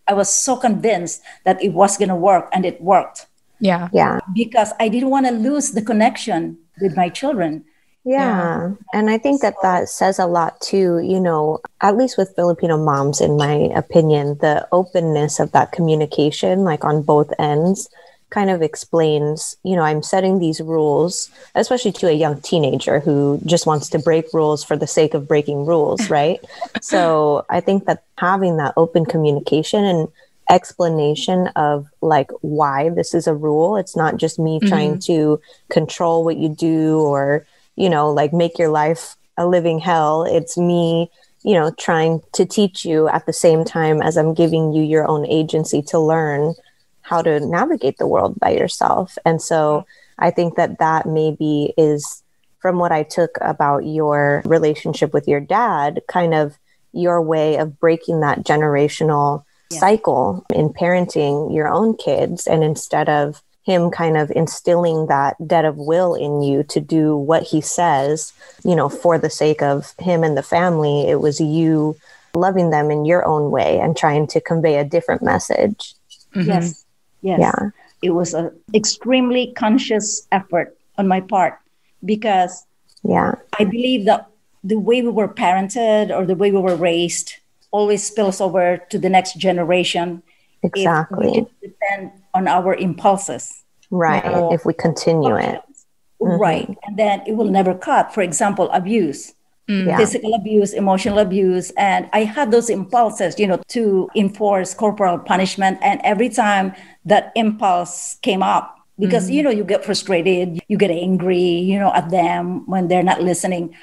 i was so convinced that it was going to work and it worked. Yeah. Yeah. Because i didn't want to lose the connection with my children yeah. And I think that that says a lot too, you know, at least with Filipino moms, in my opinion, the openness of that communication, like on both ends, kind of explains, you know, I'm setting these rules, especially to a young teenager who just wants to break rules for the sake of breaking rules, right? so I think that having that open communication and explanation of like why this is a rule, it's not just me mm-hmm. trying to control what you do or you know, like make your life a living hell. It's me, you know, trying to teach you at the same time as I'm giving you your own agency to learn how to navigate the world by yourself. And so I think that that maybe is from what I took about your relationship with your dad, kind of your way of breaking that generational yeah. cycle in parenting your own kids. And instead of him kind of instilling that debt of will in you to do what he says, you know, for the sake of him and the family. It was you loving them in your own way and trying to convey a different message. Mm-hmm. Yes. Yes. Yeah. It was an extremely conscious effort on my part because yeah. I believe that the way we were parented or the way we were raised always spills over to the next generation. Exactly. If we depend on our impulses. Right. If we continue it. Mm-hmm. Right. And then it will never cut. For example, abuse. Mm. Yeah. Physical abuse, emotional abuse. And I had those impulses, you know, to enforce corporal punishment. And every time that impulse came up, because mm-hmm. you know you get frustrated you get angry you know at them when they're not listening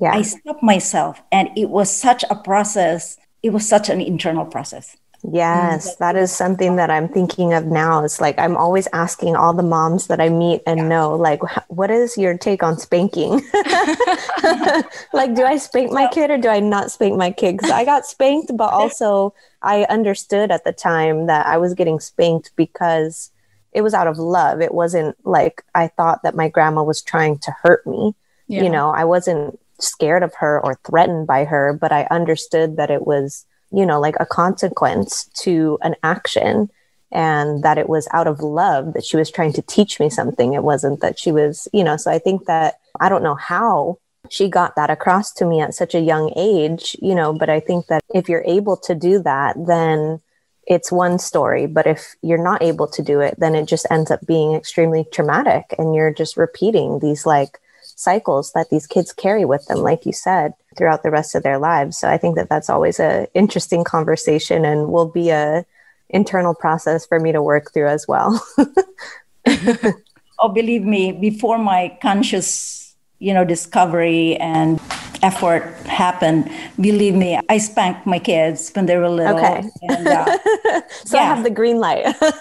yeah. i stopped myself and it was such a process it was such an internal process Yes, that is something that I'm thinking of now. It's like I'm always asking all the moms that I meet and yeah. know, like, what is your take on spanking? like, do I spank my kid or do I not spank my kid? Because I got spanked, but also I understood at the time that I was getting spanked because it was out of love. It wasn't like I thought that my grandma was trying to hurt me. Yeah. You know, I wasn't scared of her or threatened by her, but I understood that it was you know, like a consequence to an action and that it was out of love that she was trying to teach me something. It wasn't that she was, you know, so I think that I don't know how she got that across to me at such a young age, you know, but I think that if you're able to do that, then it's one story. But if you're not able to do it, then it just ends up being extremely traumatic and you're just repeating these like cycles that these kids carry with them, like you said, throughout the rest of their lives. So I think that that's always a interesting conversation and will be a internal process for me to work through as well. oh, believe me, before my conscious, you know, discovery and effort happened, believe me, I spanked my kids when they were little. Okay. And, uh, so yeah. I have the green light. uh,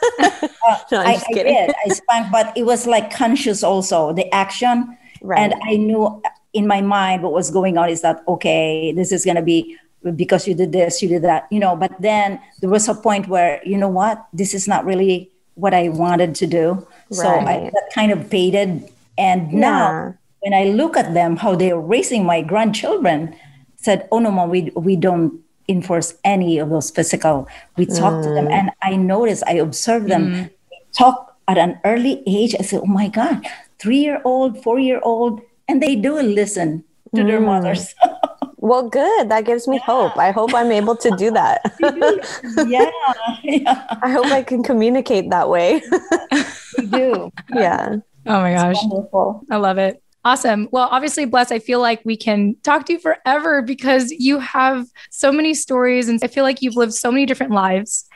no, I, I did. I spanked, but it was like conscious also, the action Right. And I knew in my mind what was going on is that, okay, this is going to be because you did this, you did that, you know. But then there was a point where, you know what, this is not really what I wanted to do. Right. So I that kind of faded. And yeah. now when I look at them, how they're raising my grandchildren, said, oh no, mom, we, we don't enforce any of those physical. We talk mm. to them. Mm. And I notice, I observe them mm. talk at an early age. I said, oh my God, three year old, four year old, and they do listen to mm. their mothers. well, good. That gives me yeah. hope. I hope I'm able to do that. yeah. yeah. I hope I can communicate that way. you do. Yeah. Oh my gosh. I love it. Awesome. Well, obviously, Bles, I feel like we can talk to you forever because you have so many stories and I feel like you've lived so many different lives.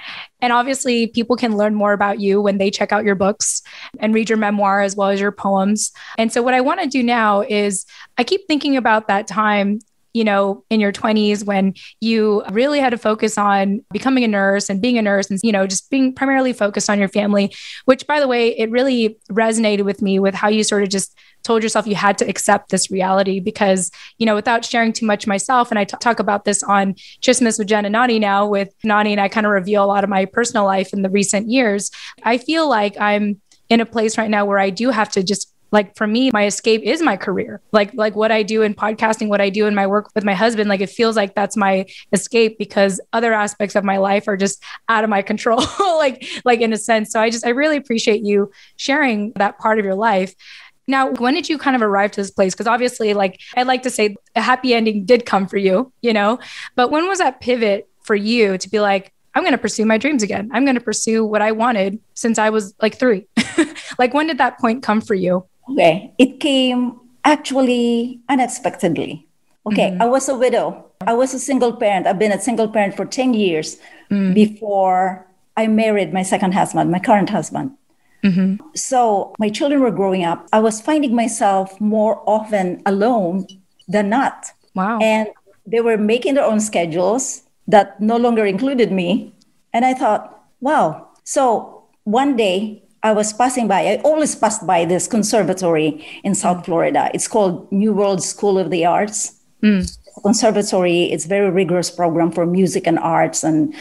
And obviously, people can learn more about you when they check out your books and read your memoir as well as your poems. And so, what I want to do now is I keep thinking about that time you know, in your 20s when you really had to focus on becoming a nurse and being a nurse and, you know, just being primarily focused on your family, which, by the way, it really resonated with me with how you sort of just told yourself you had to accept this reality because, you know, without sharing too much myself, and I t- talk about this on Tsismis with Jen and Nani now with Nani, and I kind of reveal a lot of my personal life in the recent years. I feel like I'm in a place right now where I do have to just like for me my escape is my career like like what i do in podcasting what i do in my work with my husband like it feels like that's my escape because other aspects of my life are just out of my control like like in a sense so i just i really appreciate you sharing that part of your life now, when did you kind of arrive to this place? Because obviously, like I'd like to say, a happy ending did come for you, you know, but when was that pivot for you to be like, I'm going to pursue my dreams again? I'm going to pursue what I wanted since I was like three. like, when did that point come for you? Okay. It came actually unexpectedly. Okay. Mm-hmm. I was a widow. I was a single parent. I've been a single parent for 10 years mm. before I married my second husband, my current husband. Mm-hmm. So my children were growing up. I was finding myself more often alone than not. Wow. And they were making their own schedules that no longer included me. And I thought, wow. So one day I was passing by, I always passed by this conservatory in South Florida. It's called New World School of the Arts. Mm. Conservatory, it's very rigorous program for music and arts and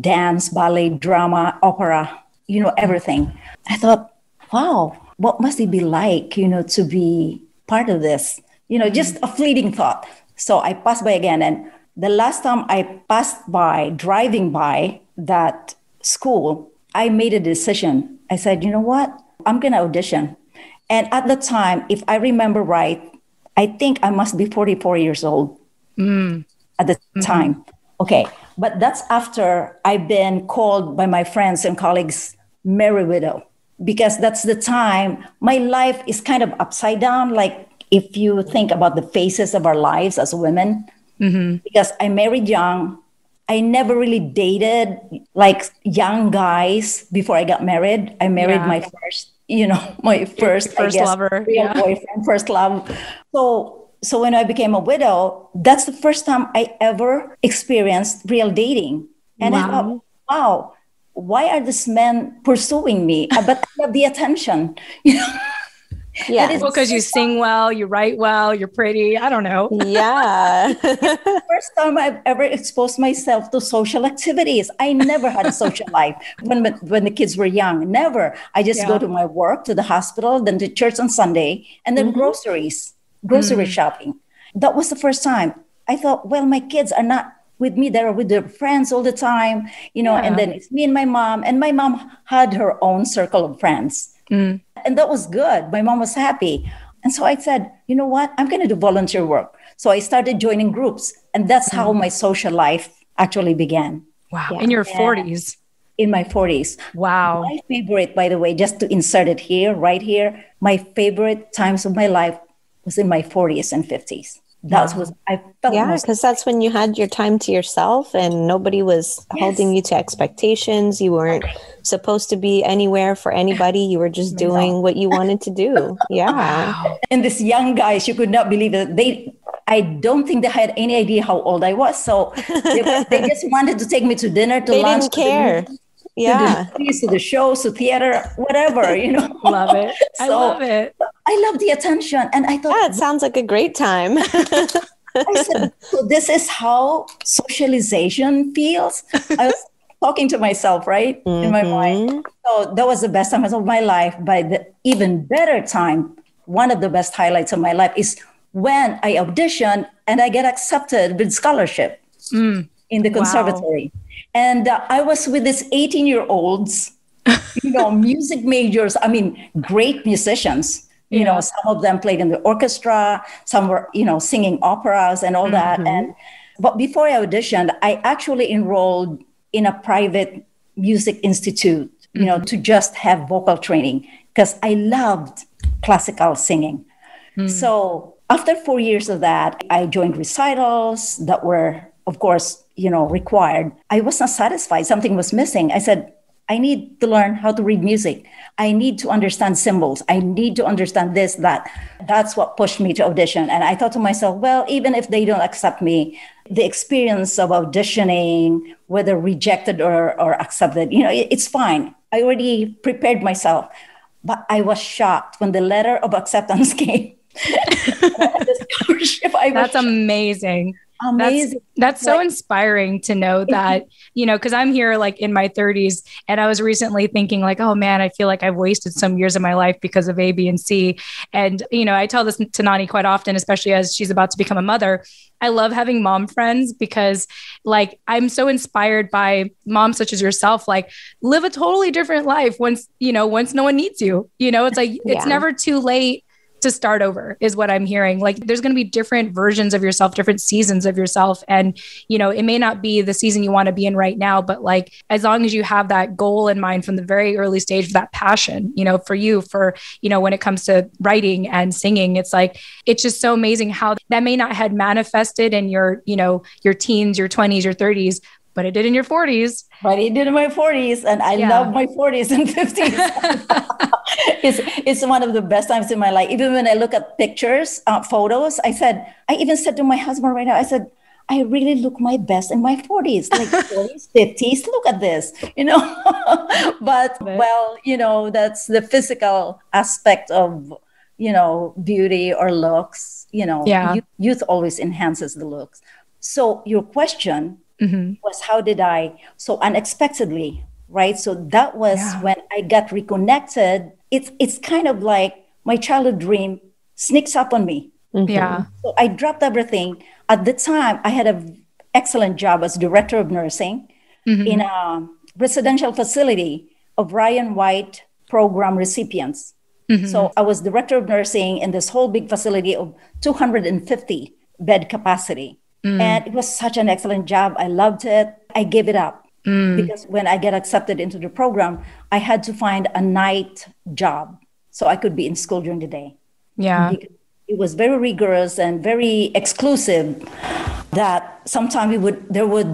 dance, ballet, drama, opera, you know, everything. I thought, wow, what must it be like, you know, to be part of this? You know, just a fleeting thought. So I passed by again. And the last time I passed by, driving by that school, I made a decision. I said, you know what? I'm going to audition. And at the time, if I remember right, I think I must be 44 years old mm. at the mm-hmm. time. Okay. But that's after I've been called by my friends and colleagues Merry Widow, because that's the time my life is kind of upside down. Like if you think about the phases of our lives as women, mm-hmm. because I married young, I never really dated like young guys before I got married. I married yeah. my first, you know, my first, first guess, lover, real yeah. boyfriend, first love. So, so when I became a widow, that's the first time I ever experienced real dating. And wow. I thought, wow, why are these men pursuing me? Uh, but I have the attention, you know. Yeah, because you sing well, you write well, you're pretty. I don't know. Yeah. first time I've ever exposed myself to social activities. I never had a social life when when the kids were young. Never. I just yeah. go to my work, to the hospital, then to church on Sunday, and then mm-hmm. groceries, grocery mm-hmm. shopping. That was the first time. I thought, well, my kids are not with me they're with their friends all the time you know yeah. and then it's me and my mom and my mom had her own circle of friends Mm. And that was good. My mom was happy. And so I said, you know what? I'm going to do volunteer work. So I started joining groups. And that's mm. how my social life actually began. Wow. Yeah. In your 40s. In my 40s. Wow. My favorite, by the way, just to insert it here, right here, my favorite times of my life was in my 40s and 50s that wow. was I felt yeah because that's when you had your time to yourself and nobody was yes. holding you to expectations. You weren't supposed to be anywhere for anybody. You were just doing what you wanted to do. Yeah. And this young guys you could not believe it they I don't think they had any idea how old I was. So they, they just wanted to take me to dinner to they lunch didn't care. yeah to the, to the shows to theater whatever you know? Love it. So, i love it i love the attention and i thought yeah, it sounds like a great time i said so this is how socialization feels i was talking to myself right mm-hmm. in my mind mm-hmm. so that was the best time of my life but the even better time one of the best highlights of my life is when i audition and i get accepted with scholarship mm. in the conservatory wow and uh, I was with these 18 year olds, you know, music majors, I mean, great musicians. You yeah. know, some of them played in the orchestra, some were, you know, singing operas and all mm-hmm. that. And but before I auditioned, I actually enrolled in a private music institute, you mm-hmm. know, to just have vocal training because I loved classical singing. Mm. So after four years of that, I joined recitals that were, of course, you know, required. I was not satisfied. Something was missing. I said, I need to learn how to read music. I need to understand symbols. I need to understand this, that. That's what pushed me to audition. And I thought to myself, well, even if they don't accept me, the experience of auditioning, whether rejected or, or accepted, you know, it, it's fine. I already prepared myself. But I was shocked when the letter of acceptance came. That's amazing amazing. That's, that's so inspiring to know that, you know, because I'm here like in my 30s and I was recently thinking, like, oh man, I feel like I've wasted some years of my life because of A, B, and C. And, you know, I tell this to Nani quite often, especially as she's about to become a mother. I love having mom friends because, like, I'm so inspired by moms such as yourself. Like, live a totally different life once, you know, once no one needs you. You know, it's like, yeah. it's never too late to start over is what I'm hearing. Like there's going to be different versions of yourself, different seasons of yourself. And, you know, it may not be the season you want to be in right now, but like as long as you have that goal in mind from the very early stage, that passion, you know, for you, for, you know, when it comes to writing and singing, it's like, it's just so amazing how that may not had manifested in your, you know, your teens, your 20s, your 30s, but it did in your 40s. But it did in my 40s, and I yeah. love my 40s and 50s. it's it's one of the best times in my life. Even when I look at pictures, uh, photos, I said, I even said to my husband right now, I said, I really look my best in my 40s, like 40s, 50s. Look at this, you know. but well, you know, that's the physical aspect of, you know, beauty or looks. You know, yeah. youth, youth always enhances the looks. So your question mm-hmm. was how did I so unexpectedly, right? So that was yeah. when I got reconnected. It's it's kind of like my childhood dream sneaks up on me. Mm-hmm. Yeah. So I dropped everything. At the time, I had an excellent job as director of nursing mm-hmm. in a residential facility of Ryan White program recipients. Mm-hmm. So I was director of nursing in this whole big facility of 250 bed capacity. Mm. And it was such an excellent job. I loved it. I gave it up mm. because when I get accepted into the program, I had to find a night job so I could be in school during the day. Yeah. It was very rigorous and very exclusive that sometimes we would there would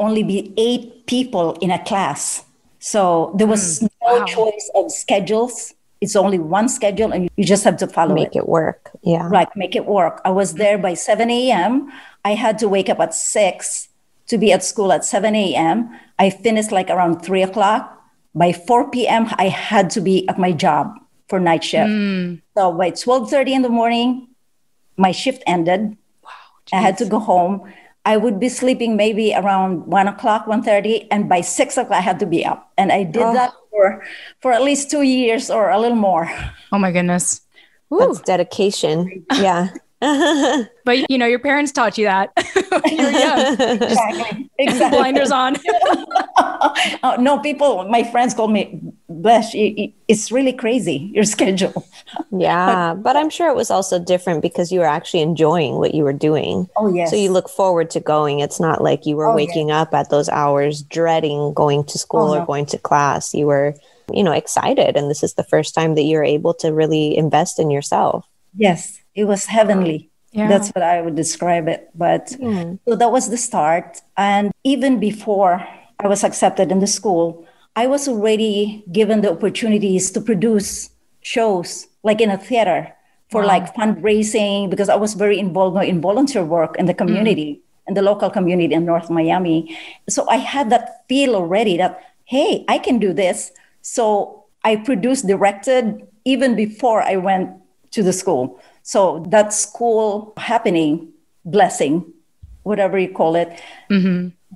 only be eight people in a class. So there was Mm, no wow. choice of schedules. It's only one schedule and you just have to follow it. Make it work. Yeah. Right, make it work. I was there by 7 a.m. I had to wake up at 6 to be at school at 7 a.m. I finished like around 3 o'clock. By 4 p.m., I had to be at my job for night shift. Mm. So by 12.30 in the morning, my shift ended. I had to go home. I would be sleeping maybe around 1 o'clock, 1.30, and by 6 o'clock, I had to be up. And I did Oh. that for, for at least two years or a little more. Oh my goodness. Woo. That's dedication. Yeah. But you know, your parents taught you that. You're young. Exactly. exactly. Blinders on. Oh, no, people, my friends call me, Bles, you- you- it's really crazy, your schedule. yeah. But I'm sure it was also different because you were actually enjoying what you were doing. Oh, yes. So you look forward to going. It's not like you were Oh, yeah. waking up at those hours dreading going to school Oh, or no. going to class. You were, you know, excited. And this is the first time that you're able to really invest in yourself. Yes, it was heavenly. Yeah. That's what I would describe it. But hmm. so that was the start. And even before I was accepted in the school, I was already given the opportunities to produce shows like in a theater for like fundraising because I was very involved in volunteer work in the hmm. community, in the local community in North Miami. So I had that feel already that, hey, I can do this. So I produced, directed even before I went to the school. So that school happening, blessing, whatever you call it,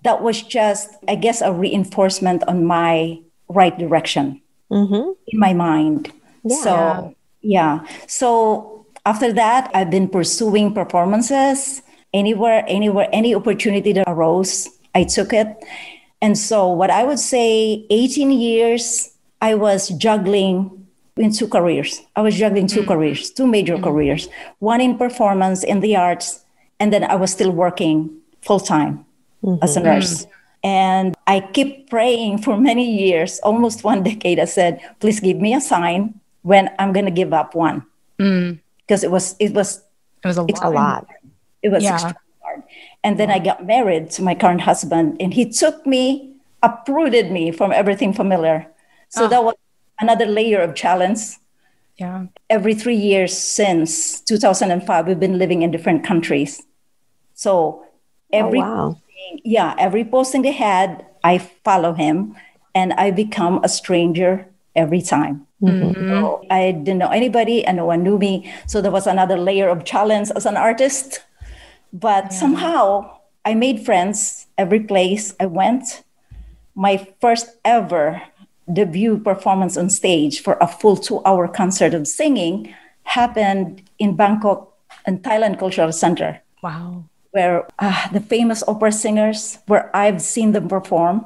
that was just, I guess, a reinforcement on my right direction Mm-hmm. in my mind. Yeah. So, yeah. So after that, I've been pursuing performances anywhere, anywhere, any opportunity that arose, I took it. And so, what I would say, 18 years, I was juggling in two careers. I was juggling two mm-hmm. careers, two major mm-hmm. careers, one in performance in the arts, and then I was still working full time mm-hmm. as a nurse. And I keep praying for many years, almost one decade. I said, please give me a sign when I'm going to give up one. Mm. Because it was, it was, It was a It's a lot. lot. it was Yeah. hard. And then I got married to my current husband, and he took me, uprooted me from everything familiar. So Oh. that was another layer of challenge. Yeah. Every three years since 2005, we've been living in different countries. So oh, every oh, wow. yeah, every posting they had, I follow him and I become a stranger every time. Mm-hmm. So I didn't know anybody and no one knew me. So there was another layer of challenge as an artist. But somehow I made friends every place I went. My first ever debut performance on stage for a full two hour concert of singing happened in Bangkok and Thailand Cultural Center Wow. where uh, the famous opera singers, where I've seen them perform,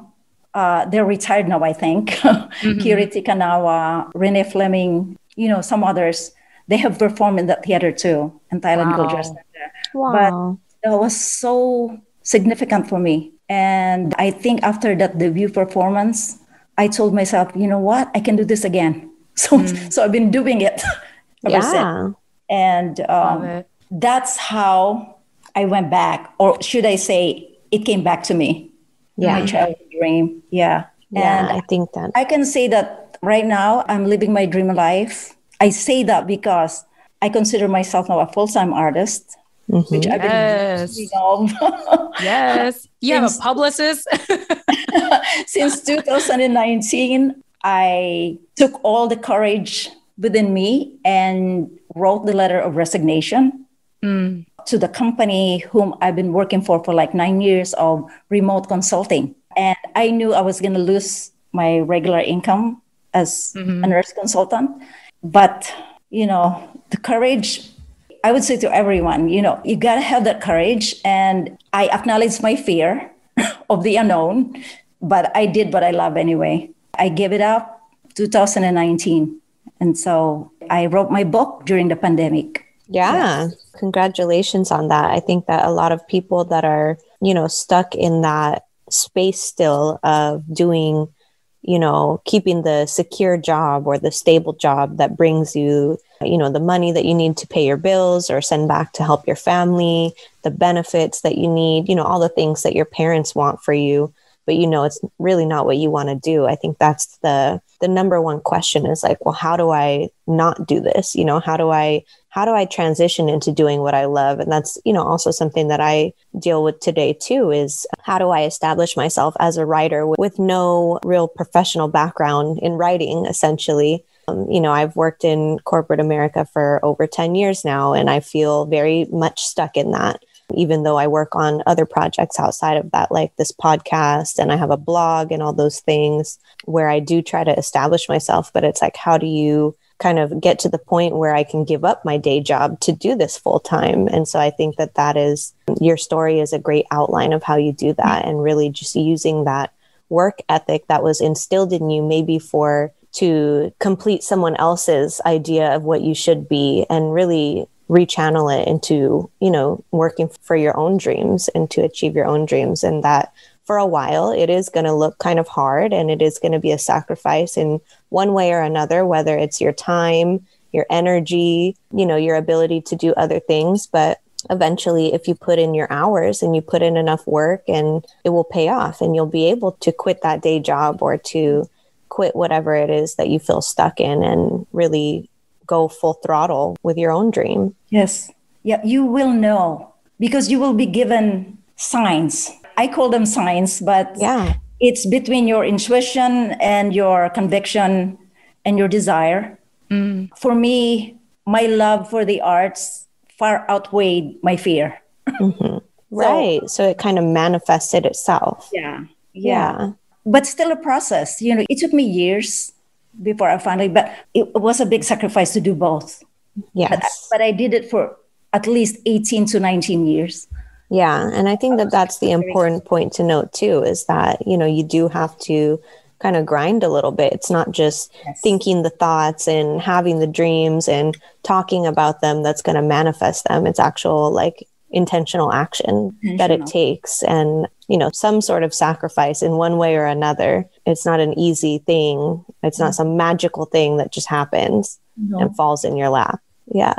uh, they're retired now, I think. Kiri Te Kanawa, Renée Fleming, you know, some others, they have performed in that theater too, in Thailand Wow. Cultural Center. Wow. But That was so significant for me. And I think after that debut performance, I told myself, you know what, I can do this again. So, so I've been doing it ever since. yeah. And um, that's how I went back, or should I say, it came back to me. Yeah. My childhood dream. Yeah. Yeah. And I think that. I can say that right now I'm living my dream life. I say that because I consider myself now a full time artist, which I've been Yes. dreaming Yes. You have a publicist. since 2019. I took all the courage within me and wrote the letter of resignation Mm. to the company whom I've been working for for like nine years of remote consulting. And I knew I was going to lose my regular income as a nurse consultant. But, you know, the courage, I would say to everyone, you know, you got to have that courage. And I acknowledge my fear of the unknown, but I did what I love anyway. I gave it up 2019. And so I wrote my book during the pandemic. Yeah. Congratulations on that. I think that a lot of people that are, you know, stuck in that space still of doing you know, keeping the secure job or the stable job that brings you, you know, the money that you need to pay your bills or send back to help your family, the benefits that you need, you know, all the things that your parents want for you, but you know it's really not what you want to do. I think that's the the number one question is like, well, how do I not do this? You know, how do I how do I transition into doing what I love? And that's, you know, also something that I deal with today too is how do I establish myself as a writer with no real professional background in writing, essentially? Um, you know, I've worked in corporate America for over 10 years now, and I feel very much stuck in that even though I work on other projects outside of that, like this podcast and I have a blog and all those things where I do try to establish myself. But it's like, how do you kind of get to the point where I can give up my day job to do this full time. And so I think that that is your story is a great outline of how you do that and really just using that work ethic that was instilled in you maybe for to complete someone else's idea of what you should be and really rechannel it into you know working for your own dreams and to achieve your own dreams and that for a while, it is going to look kind of hard and it is going to be a sacrifice in one way or another, whether it's your time, your energy, you know, your ability to do other things. But eventually, if you put in your hours and you put in enough work, and it will pay off and you'll be able to quit that day job or to quit whatever it is that you feel stuck in and really go full throttle with your own dream. Yes. Yeah, you will know because you will be given signs I call them signs, but yeah, it's between your intuition and your conviction and your desire. Mm. For me, my love for the arts far outweighed my fear. Mm-hmm. Right. So, so, it kind of manifested itself. Yeah, yeah. Yeah. But still a process. You know, it took me years before I finally, but it was a big sacrifice to do both. Yes. But, but I did it for at least 18 to 19 years. Yeah. And I think that that's the important point to note too is that, you know, you do have to kind of grind a little bit. It's not just yes. thinking the thoughts and having the dreams and talking about them that's going to manifest them. It's actual like intentional action intentional. that it takes and, you know, some sort of sacrifice in one way or another. It's not an easy thing. It's not mm-hmm. some magical thing that just happens no. and falls in your lap. Yeah.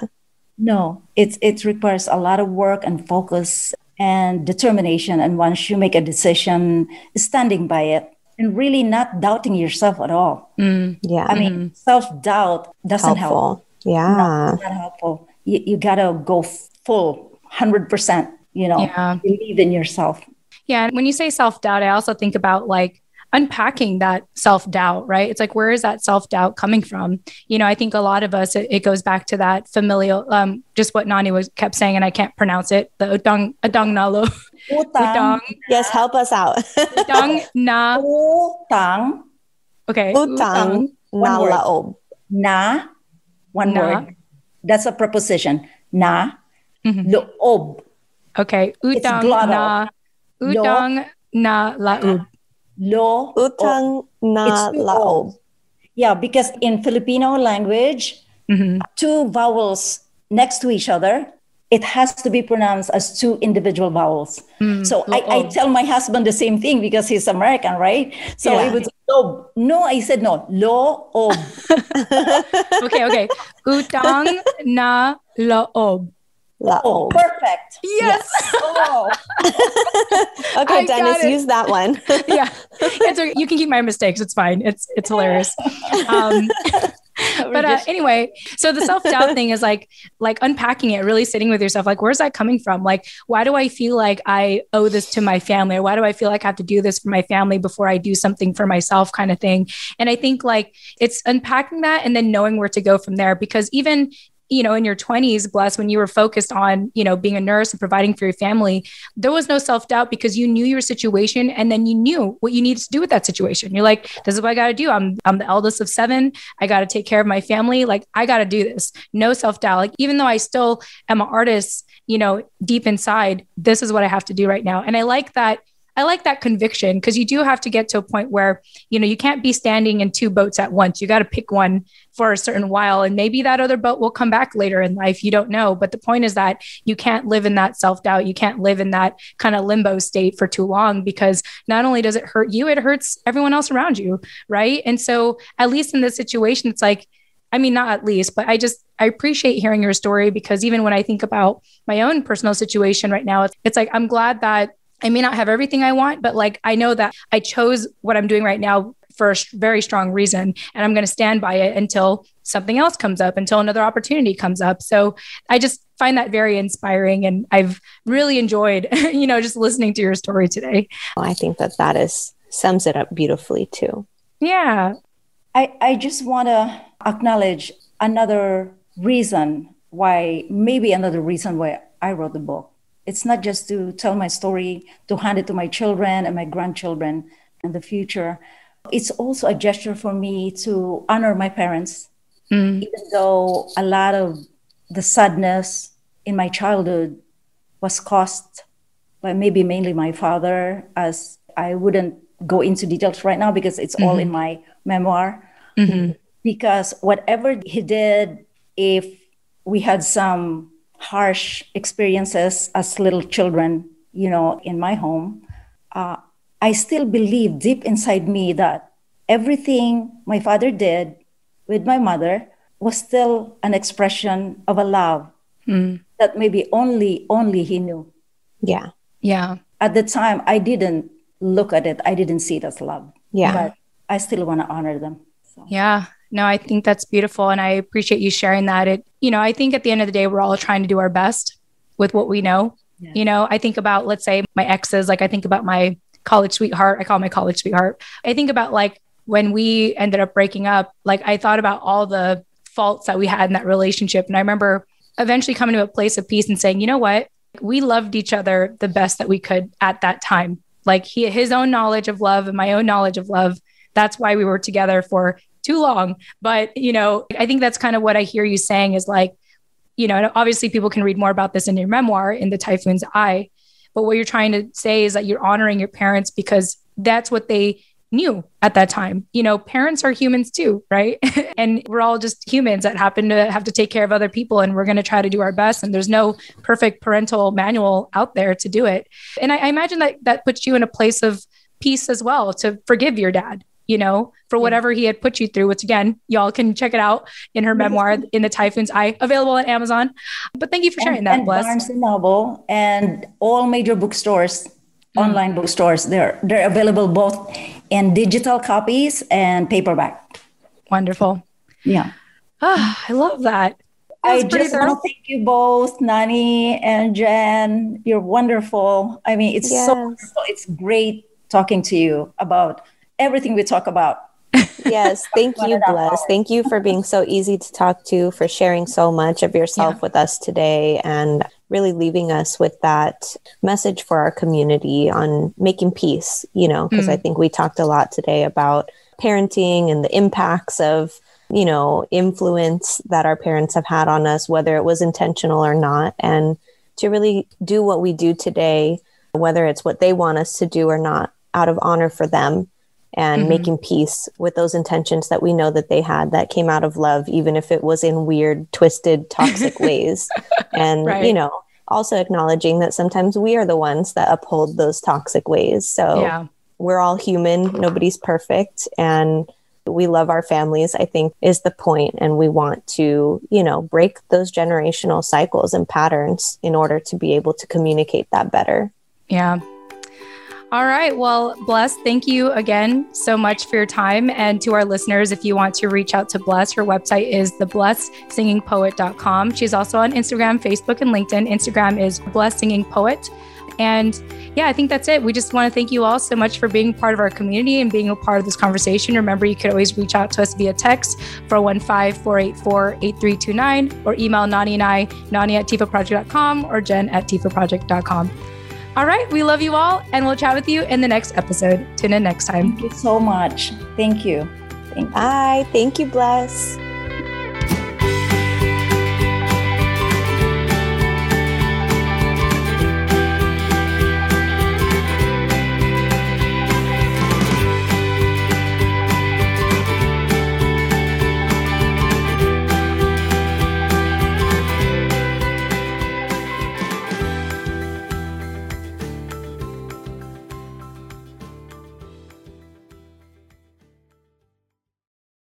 No, it's it requires a lot of work and focus and determination. And once you make a decision, standing by it and really not doubting yourself at all. Mm, yeah. I mean, mm-hmm. self doubt doesn't helpful. help. Yeah. No, not helpful. You, you got to go full 100%, you know, yeah. believe in yourself. Yeah. And when you say self doubt, I also think about like unpacking that self doubt, right? It's like, where is that self doubt coming from? You know, I think a lot of us, it, it goes back to that familial, um, just what Nani was kept saying, and I can't pronounce it. The utang, utang nalo. Utang. Yes, help us out. utang na. Utang. Okay. Utang, na laob. Na, one na. word. That's a preposition. Na, mm-hmm. loob. Okay. Utang na. Utang na laob. Lo. Utang na laob. Yeah, because in Filipino language, mm-hmm. two vowels next to each other, it has to be pronounced as two individual vowels. Mm. So I, I, tell my husband the same thing because he's American, right? So yeah. he would say, lo. No, I said no. Lo ob. okay, okay. Utang na Oh, perfect. Yes. yes. Oh. okay, Dennis, use that one. yeah, it's you can keep my mistakes. It's fine. It's it's hilarious. Um, but uh, anyway, so the self doubt thing is like like unpacking it, really sitting with yourself. Like, where's that coming from? Like, why do I feel like I owe this to my family, or why do I feel like I have to do this for my family before I do something for myself, kind of thing. And I think like it's unpacking that and then knowing where to go from there. Because even you know, in your 20s, Bles, when you were focused on, you know, being a nurse and providing for your family, there was no self doubt because you knew your situation and then you knew what you needed to do with that situation. You're like, this is what I got to do. I'm, I'm the eldest of seven. I got to take care of my family. Like, I got to do this. No self doubt. Like, even though I still am an artist, you know, deep inside, this is what I have to do right now. And I like that I like that conviction because you do have to get to a point where, you know, you can't be standing in two boats at once. You got to pick one for a certain while. And maybe that other boat will come back later in life. You don't know. But the point is that you can't live in that self doubt. You can't live in that kind of limbo state for too long because not only does it hurt you, it hurts everyone else around you. Right. And so, at least in this situation, it's like, I mean, not at least, but I just, I appreciate hearing your story because even when I think about my own personal situation right now, it's, it's like, I'm glad that I may not have everything I want, but like I know that I chose what I'm doing right now for a very strong reason. And I'm going to stand by it until something else comes up, until another opportunity comes up. So I just find that very inspiring. And I've really enjoyed, you know, just listening to your story today. Well, I think that that is sums it up beautifully too. Yeah. I, I just want to acknowledge another reason why, maybe another reason why I wrote the book. It's not just to tell my story, to hand it to my children and my grandchildren in the future. It's also a gesture for me to honor my parents, mm. even though a lot of the sadness in my childhood was caused by maybe mainly my father, as I wouldn't go into details right now because it's mm-hmm. all in my memoir. Mm-hmm. Because whatever he did, if we had some harsh experiences as little children, you know, in my home, uh, I still believe deep inside me that everything my father did with my mother was still an expression of a love mm. that maybe only only he knew. Yeah. Yeah. At the time, I didn't look at it. I didn't see it as love. Yeah. But I still want to honor them. So. Yeah. No, I think that's beautiful. And I appreciate you sharing that. It, you know, I think at the end of the day, we're all trying to do our best with what we know. Yeah. You know, I think about, let's say, my exes, like I think about my college sweetheart. I call my college sweetheart. I think about like when we ended up breaking up, like I thought about all the faults that we had in that relationship. And I remember eventually coming to a place of peace and saying, you know what? We loved each other the best that we could at that time. Like he, his own knowledge of love and my own knowledge of love. That's why we were together for too long. But, you know, I think that's kind of what I hear you saying is like, you know, obviously people can read more about this in your memoir, in the Typhoon's Eye. But what you're trying to say is that you're honoring your parents because that's what they knew at that time. You know, parents are humans too, right? and we're all just humans that happen to have to take care of other people and we're going to try to do our best. And there's no perfect parental manual out there to do it. And I, I imagine that that puts you in a place of peace as well to forgive your dad you know, for whatever he had put you through, which again, y'all can check it out in her memoir, In the Typhoon's Eye, available at Amazon. But thank you for sharing and, that, and Bles. Barnes and Noble and all major bookstores, mm. online bookstores, they're they're available both in digital copies and paperback. Wonderful. Yeah. Oh, I love that. I just want to thank you both, Nani and Jen. You're wonderful. I mean, it's yes. so wonderful. It's great talking to you about everything we talk about. yes, thank you, Bles. Thank you for being so easy to talk to, for sharing so much of yourself yeah. with us today, and really leaving us with that message for our community on making peace, you know, because mm. I think we talked a lot today about parenting and the impacts of, you know, influence that our parents have had on us, whether it was intentional or not, and to really do what we do today, whether it's what they want us to do or not, out of honor for them and mm-hmm. making peace with those intentions that we know that they had that came out of love, even if it was in weird, twisted, toxic ways. And, right. you know, also acknowledging that sometimes we are the ones that uphold those toxic ways. So yeah. we're all human, nobody's perfect. And we love our families, I think is the point. And we want to, you know, break those generational cycles and patterns in order to be able to communicate that better. Yeah. All right. Well, Bles, thank you again so much for your time. And to our listeners, if you want to reach out to Bles, her website is theblesssingingpoet.com. She's also on Instagram, Facebook, and LinkedIn. Instagram is Bless Singing Poet. And yeah, I think that's it. We just want to thank you all so much for being part of our community and being a part of this conversation. Remember, you could always reach out to us via text 415 484 8329 or email Nani and I, Nani at tfawproject.com or Jen at tfawproject.com. All right. We love you all, and we'll chat with you in the next episode. Tune in next time. Thank you so much. Thank you. Thank you. Bye. Thank you, Bles.